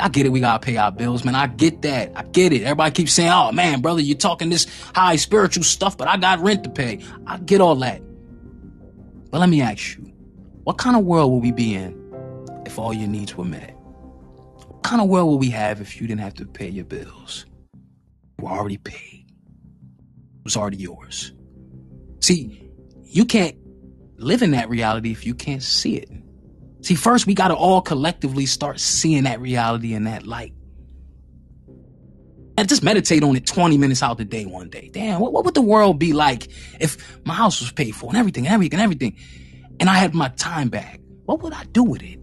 S1: I get it. We gotta pay our bills, man. I get that. I get it. Everybody keeps saying, "Oh man, brother, you're talking this high spiritual stuff," but I got rent to pay. I get all that. But let me ask you, what kind of world will we be in if all your needs were met? What kind of world will we have if you didn't have to pay your bills? Were already paid. It was already yours. See, you can't live in that reality if you can't see it. See, first we got to all collectively start seeing that reality in that light. And just meditate on it 20 minutes out the day one day. Damn, what, what would the world be like if my house was paid for and everything, and everything, and everything, and I had my time back? What would I do with it?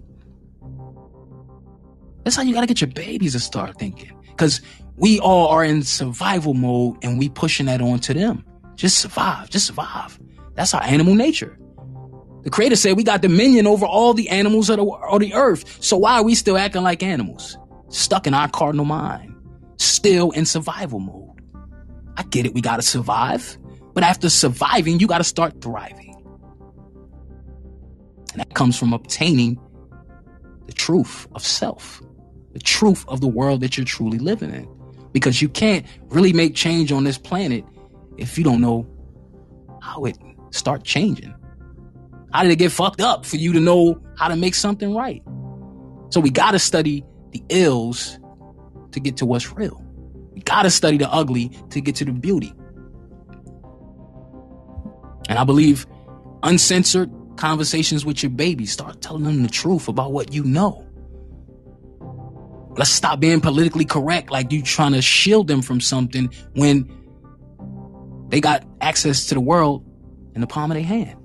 S1: That's how you got to get your babies to start thinking. Because we all are in survival mode and we pushing that on to them. Just survive, just survive. That's our animal nature. The creator said we got dominion over all the animals of the, of the earth. So why are we still acting like animals? Stuck in our cardinal mind, still in survival mode. I get it. We got to survive. But after surviving, you got to start thriving. And that comes from obtaining the truth of self, the truth of the world that you're truly living in. Because you can't really make change on this planet if you don't know how it start changing. How did it get fucked up for you to know how to make something right? So we got to study the ills to get to what's real. We got to study the ugly to get to the beauty. And I believe uncensored conversations with your baby, start telling them the truth about what you know. Let's stop being politically correct like you trying to shield them from something when they got access to the world in the palm of their hand.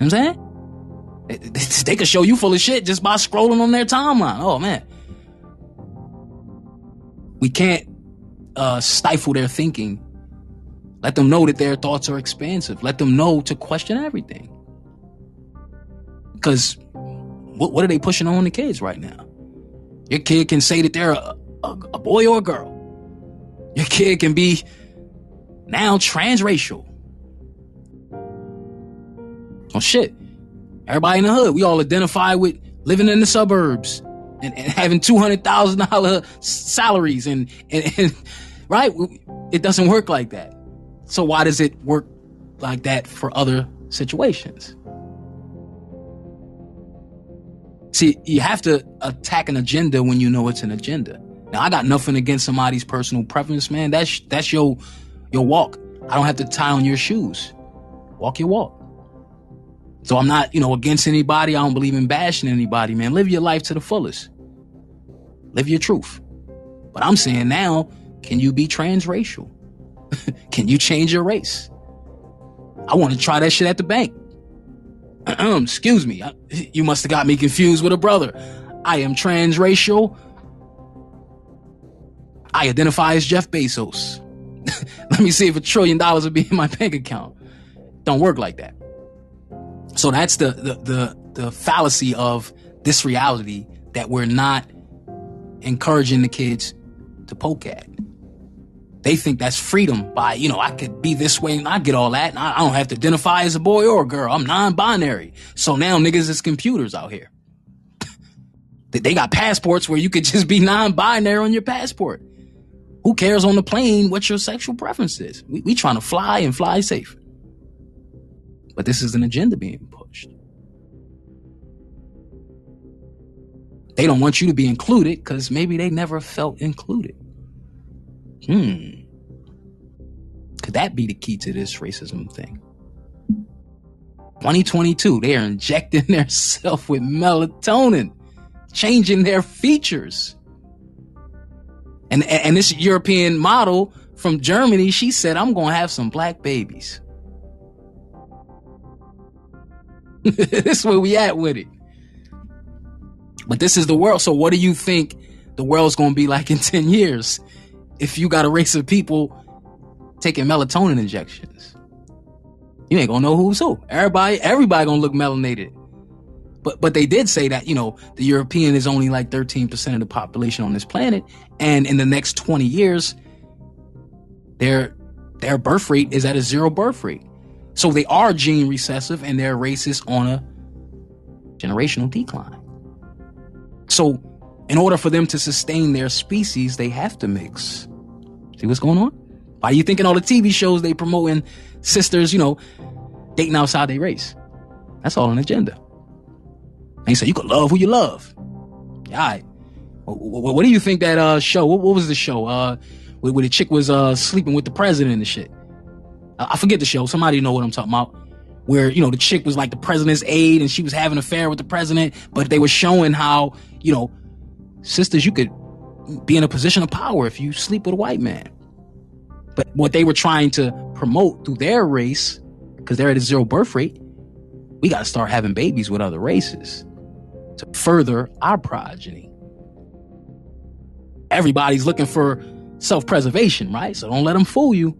S1: You know I'm saying? They, could show you full of shit just by scrolling on their timeline. Oh man. We can't uh, stifle their thinking. Let them know that their thoughts are expansive. Let them know to question everything. Because what, what are they pushing on the kids right now? Your kid can say that they're a, a, a boy or a girl. Your kid can be now transracial. Oh shit. Everybody in the hood, we all identify with living in the suburbs and, and having two hundred thousand dollar salaries and, and, and right? It doesn't work like that. So why does it work like that for other situations? See, you have to attack an agenda when you know it's an agenda. Now, I got nothing against somebody's personal preference, man. That's that's your your walk. I don't have to tie on your shoes. Walk your walk. So I'm not, you know, against anybody. I don't believe in bashing anybody, man. Live your life to the fullest. Live your truth. But I'm saying now, can you be transracial? can you change your race? I want to try that shit at the bank. Excuse me. You must have got me confused with a brother. I am transracial. I identify as Jeff Bezos. Let me see if a trillion dollars will be in my bank account. Don't work like that. So that's the, the, the, the fallacy of this reality that we're not encouraging the kids to poke at. they think that's freedom by, you know, I could be this way and I get all that. And I, don't have to identify as a boy or a girl. I'm non-binary. So now niggas is computers out here. they got passports where you could just be non-binary on your passport. Who cares on the plane what your sexual preference is? We, we trying to fly and fly safe. But this is an agenda being pushed. They don't want you to be included because maybe they never felt included. Hmm. Could that be the key to this racism thing? 2022, they are injecting themselves with melatonin, changing their features. And, and this European model from Germany, she said, I'm going to have some black babies. this is where we at with it. But this is the world. So what do you think the world's to be like in 10 years? if you got a race of people taking melatonin injections. You ain't gonna know who's who. Everybody, everybody gonna look melanated. But but they did say that, you know, the European is only like 13% of the population on this planet. And in the next 20 years, their their birth rate is at a zero birth rate. So they are gene recessive and their race is on a generational decline. So in order for them to sustain their species, they have to mix. See what's going on? Why are you thinking all the TV shows they promoting sisters, you know, dating outside their race? That's all an agenda. And he said, you can love who you love. All right. What, do you think that uh, show? What, was the show? Uh, where the chick was uh, sleeping with the president and shit. I forget the show. Somebody know what I'm talking about. Where you know the chick was like the president's aide and she was having an affair with the president, but they were showing how you know sisters, you could be in a position of power if you sleep with a white man. But what they were trying to promote through their race, because they're at a zero birth rate, we got to start having babies with other races to further our progeny. Everybody's looking for self preservation, right? So don't let them fool you.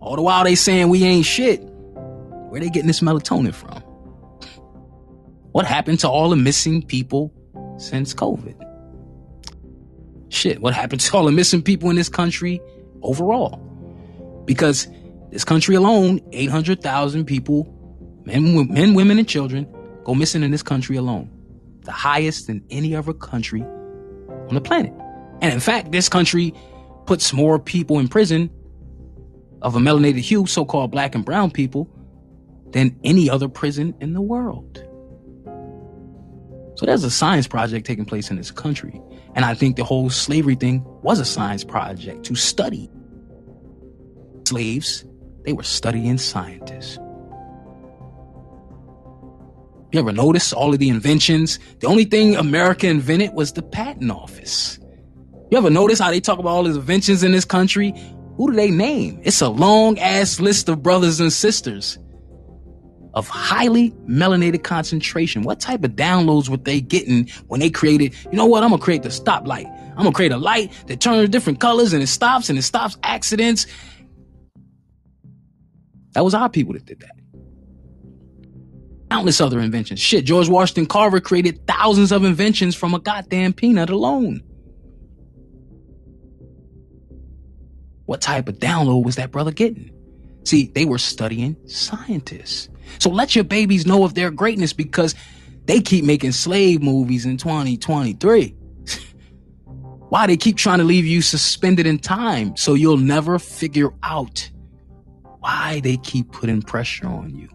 S1: All the while they saying we ain't shit. Where they getting this melatonin from? What happened to all the missing people since COVID? Shit, what happened to all the missing people in this country overall? Because this country alone, 800,000 people, men, men, women, and children, go missing in this country alone. The highest in any other country on the planet. And in fact, this country puts more people in prison of a melanated hue, so called black and brown people, than any other prison in the world. So there's a science project taking place in this country. And I think the whole slavery thing was a science project to study. Slaves, they were studying scientists. You ever notice all of the inventions? The only thing America invented was the patent office. You ever notice how they talk about all these inventions in this country? Who do they name? It's a long ass list of brothers and sisters of highly melanated concentration. What type of downloads were they getting when they created, you know what, I'm gonna create the stoplight. I'm gonna create a light that turns different colors and it stops and it stops accidents. That was our people that did that. Countless other inventions. Shit, George Washington Carver created thousands of inventions from a goddamn peanut alone. What type of download was that brother getting? See, they were studying scientists. So let your babies know of their greatness because they keep making slave movies in 2023. Why they keep trying to leave you suspended in time so you'll never figure out why they keep putting pressure on you.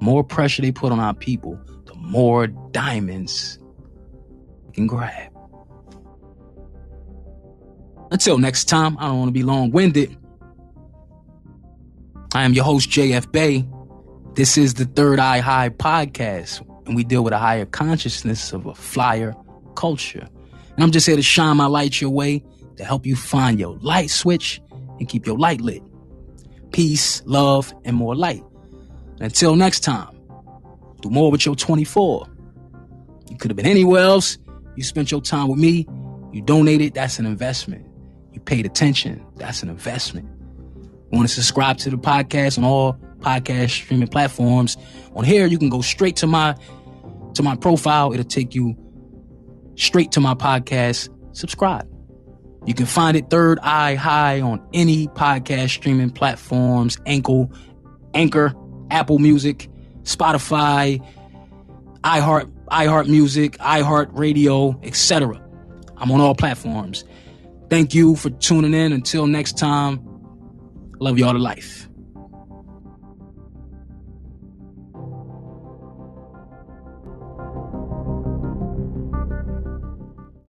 S1: more pressure they put on our people, the more diamonds can grab. Until next time, I don't want to be long winded. I am your host, JF Bay. This is the Third Eye High podcast, and we deal with a higher consciousness of a flyer culture. And I'm just here to shine my light your way to help you find your light switch and keep your light lit. Peace, love, and more light. Until next time, do more with your 24. You could have been anywhere else. You spent your time with me. You donated. That's an investment. Paid attention. That's an investment. You want to subscribe to the podcast on all podcast streaming platforms. On here, you can go straight to my to my profile. It'll take you straight to my podcast. Subscribe. You can find it Third Eye High on any podcast streaming platforms, Anchor, Anchor, Apple Music, Spotify, iHeart, iHeart Music, iHeart Radio, etc. I'm on all platforms. Thank you for tuning in. Until next time, love y'all to life.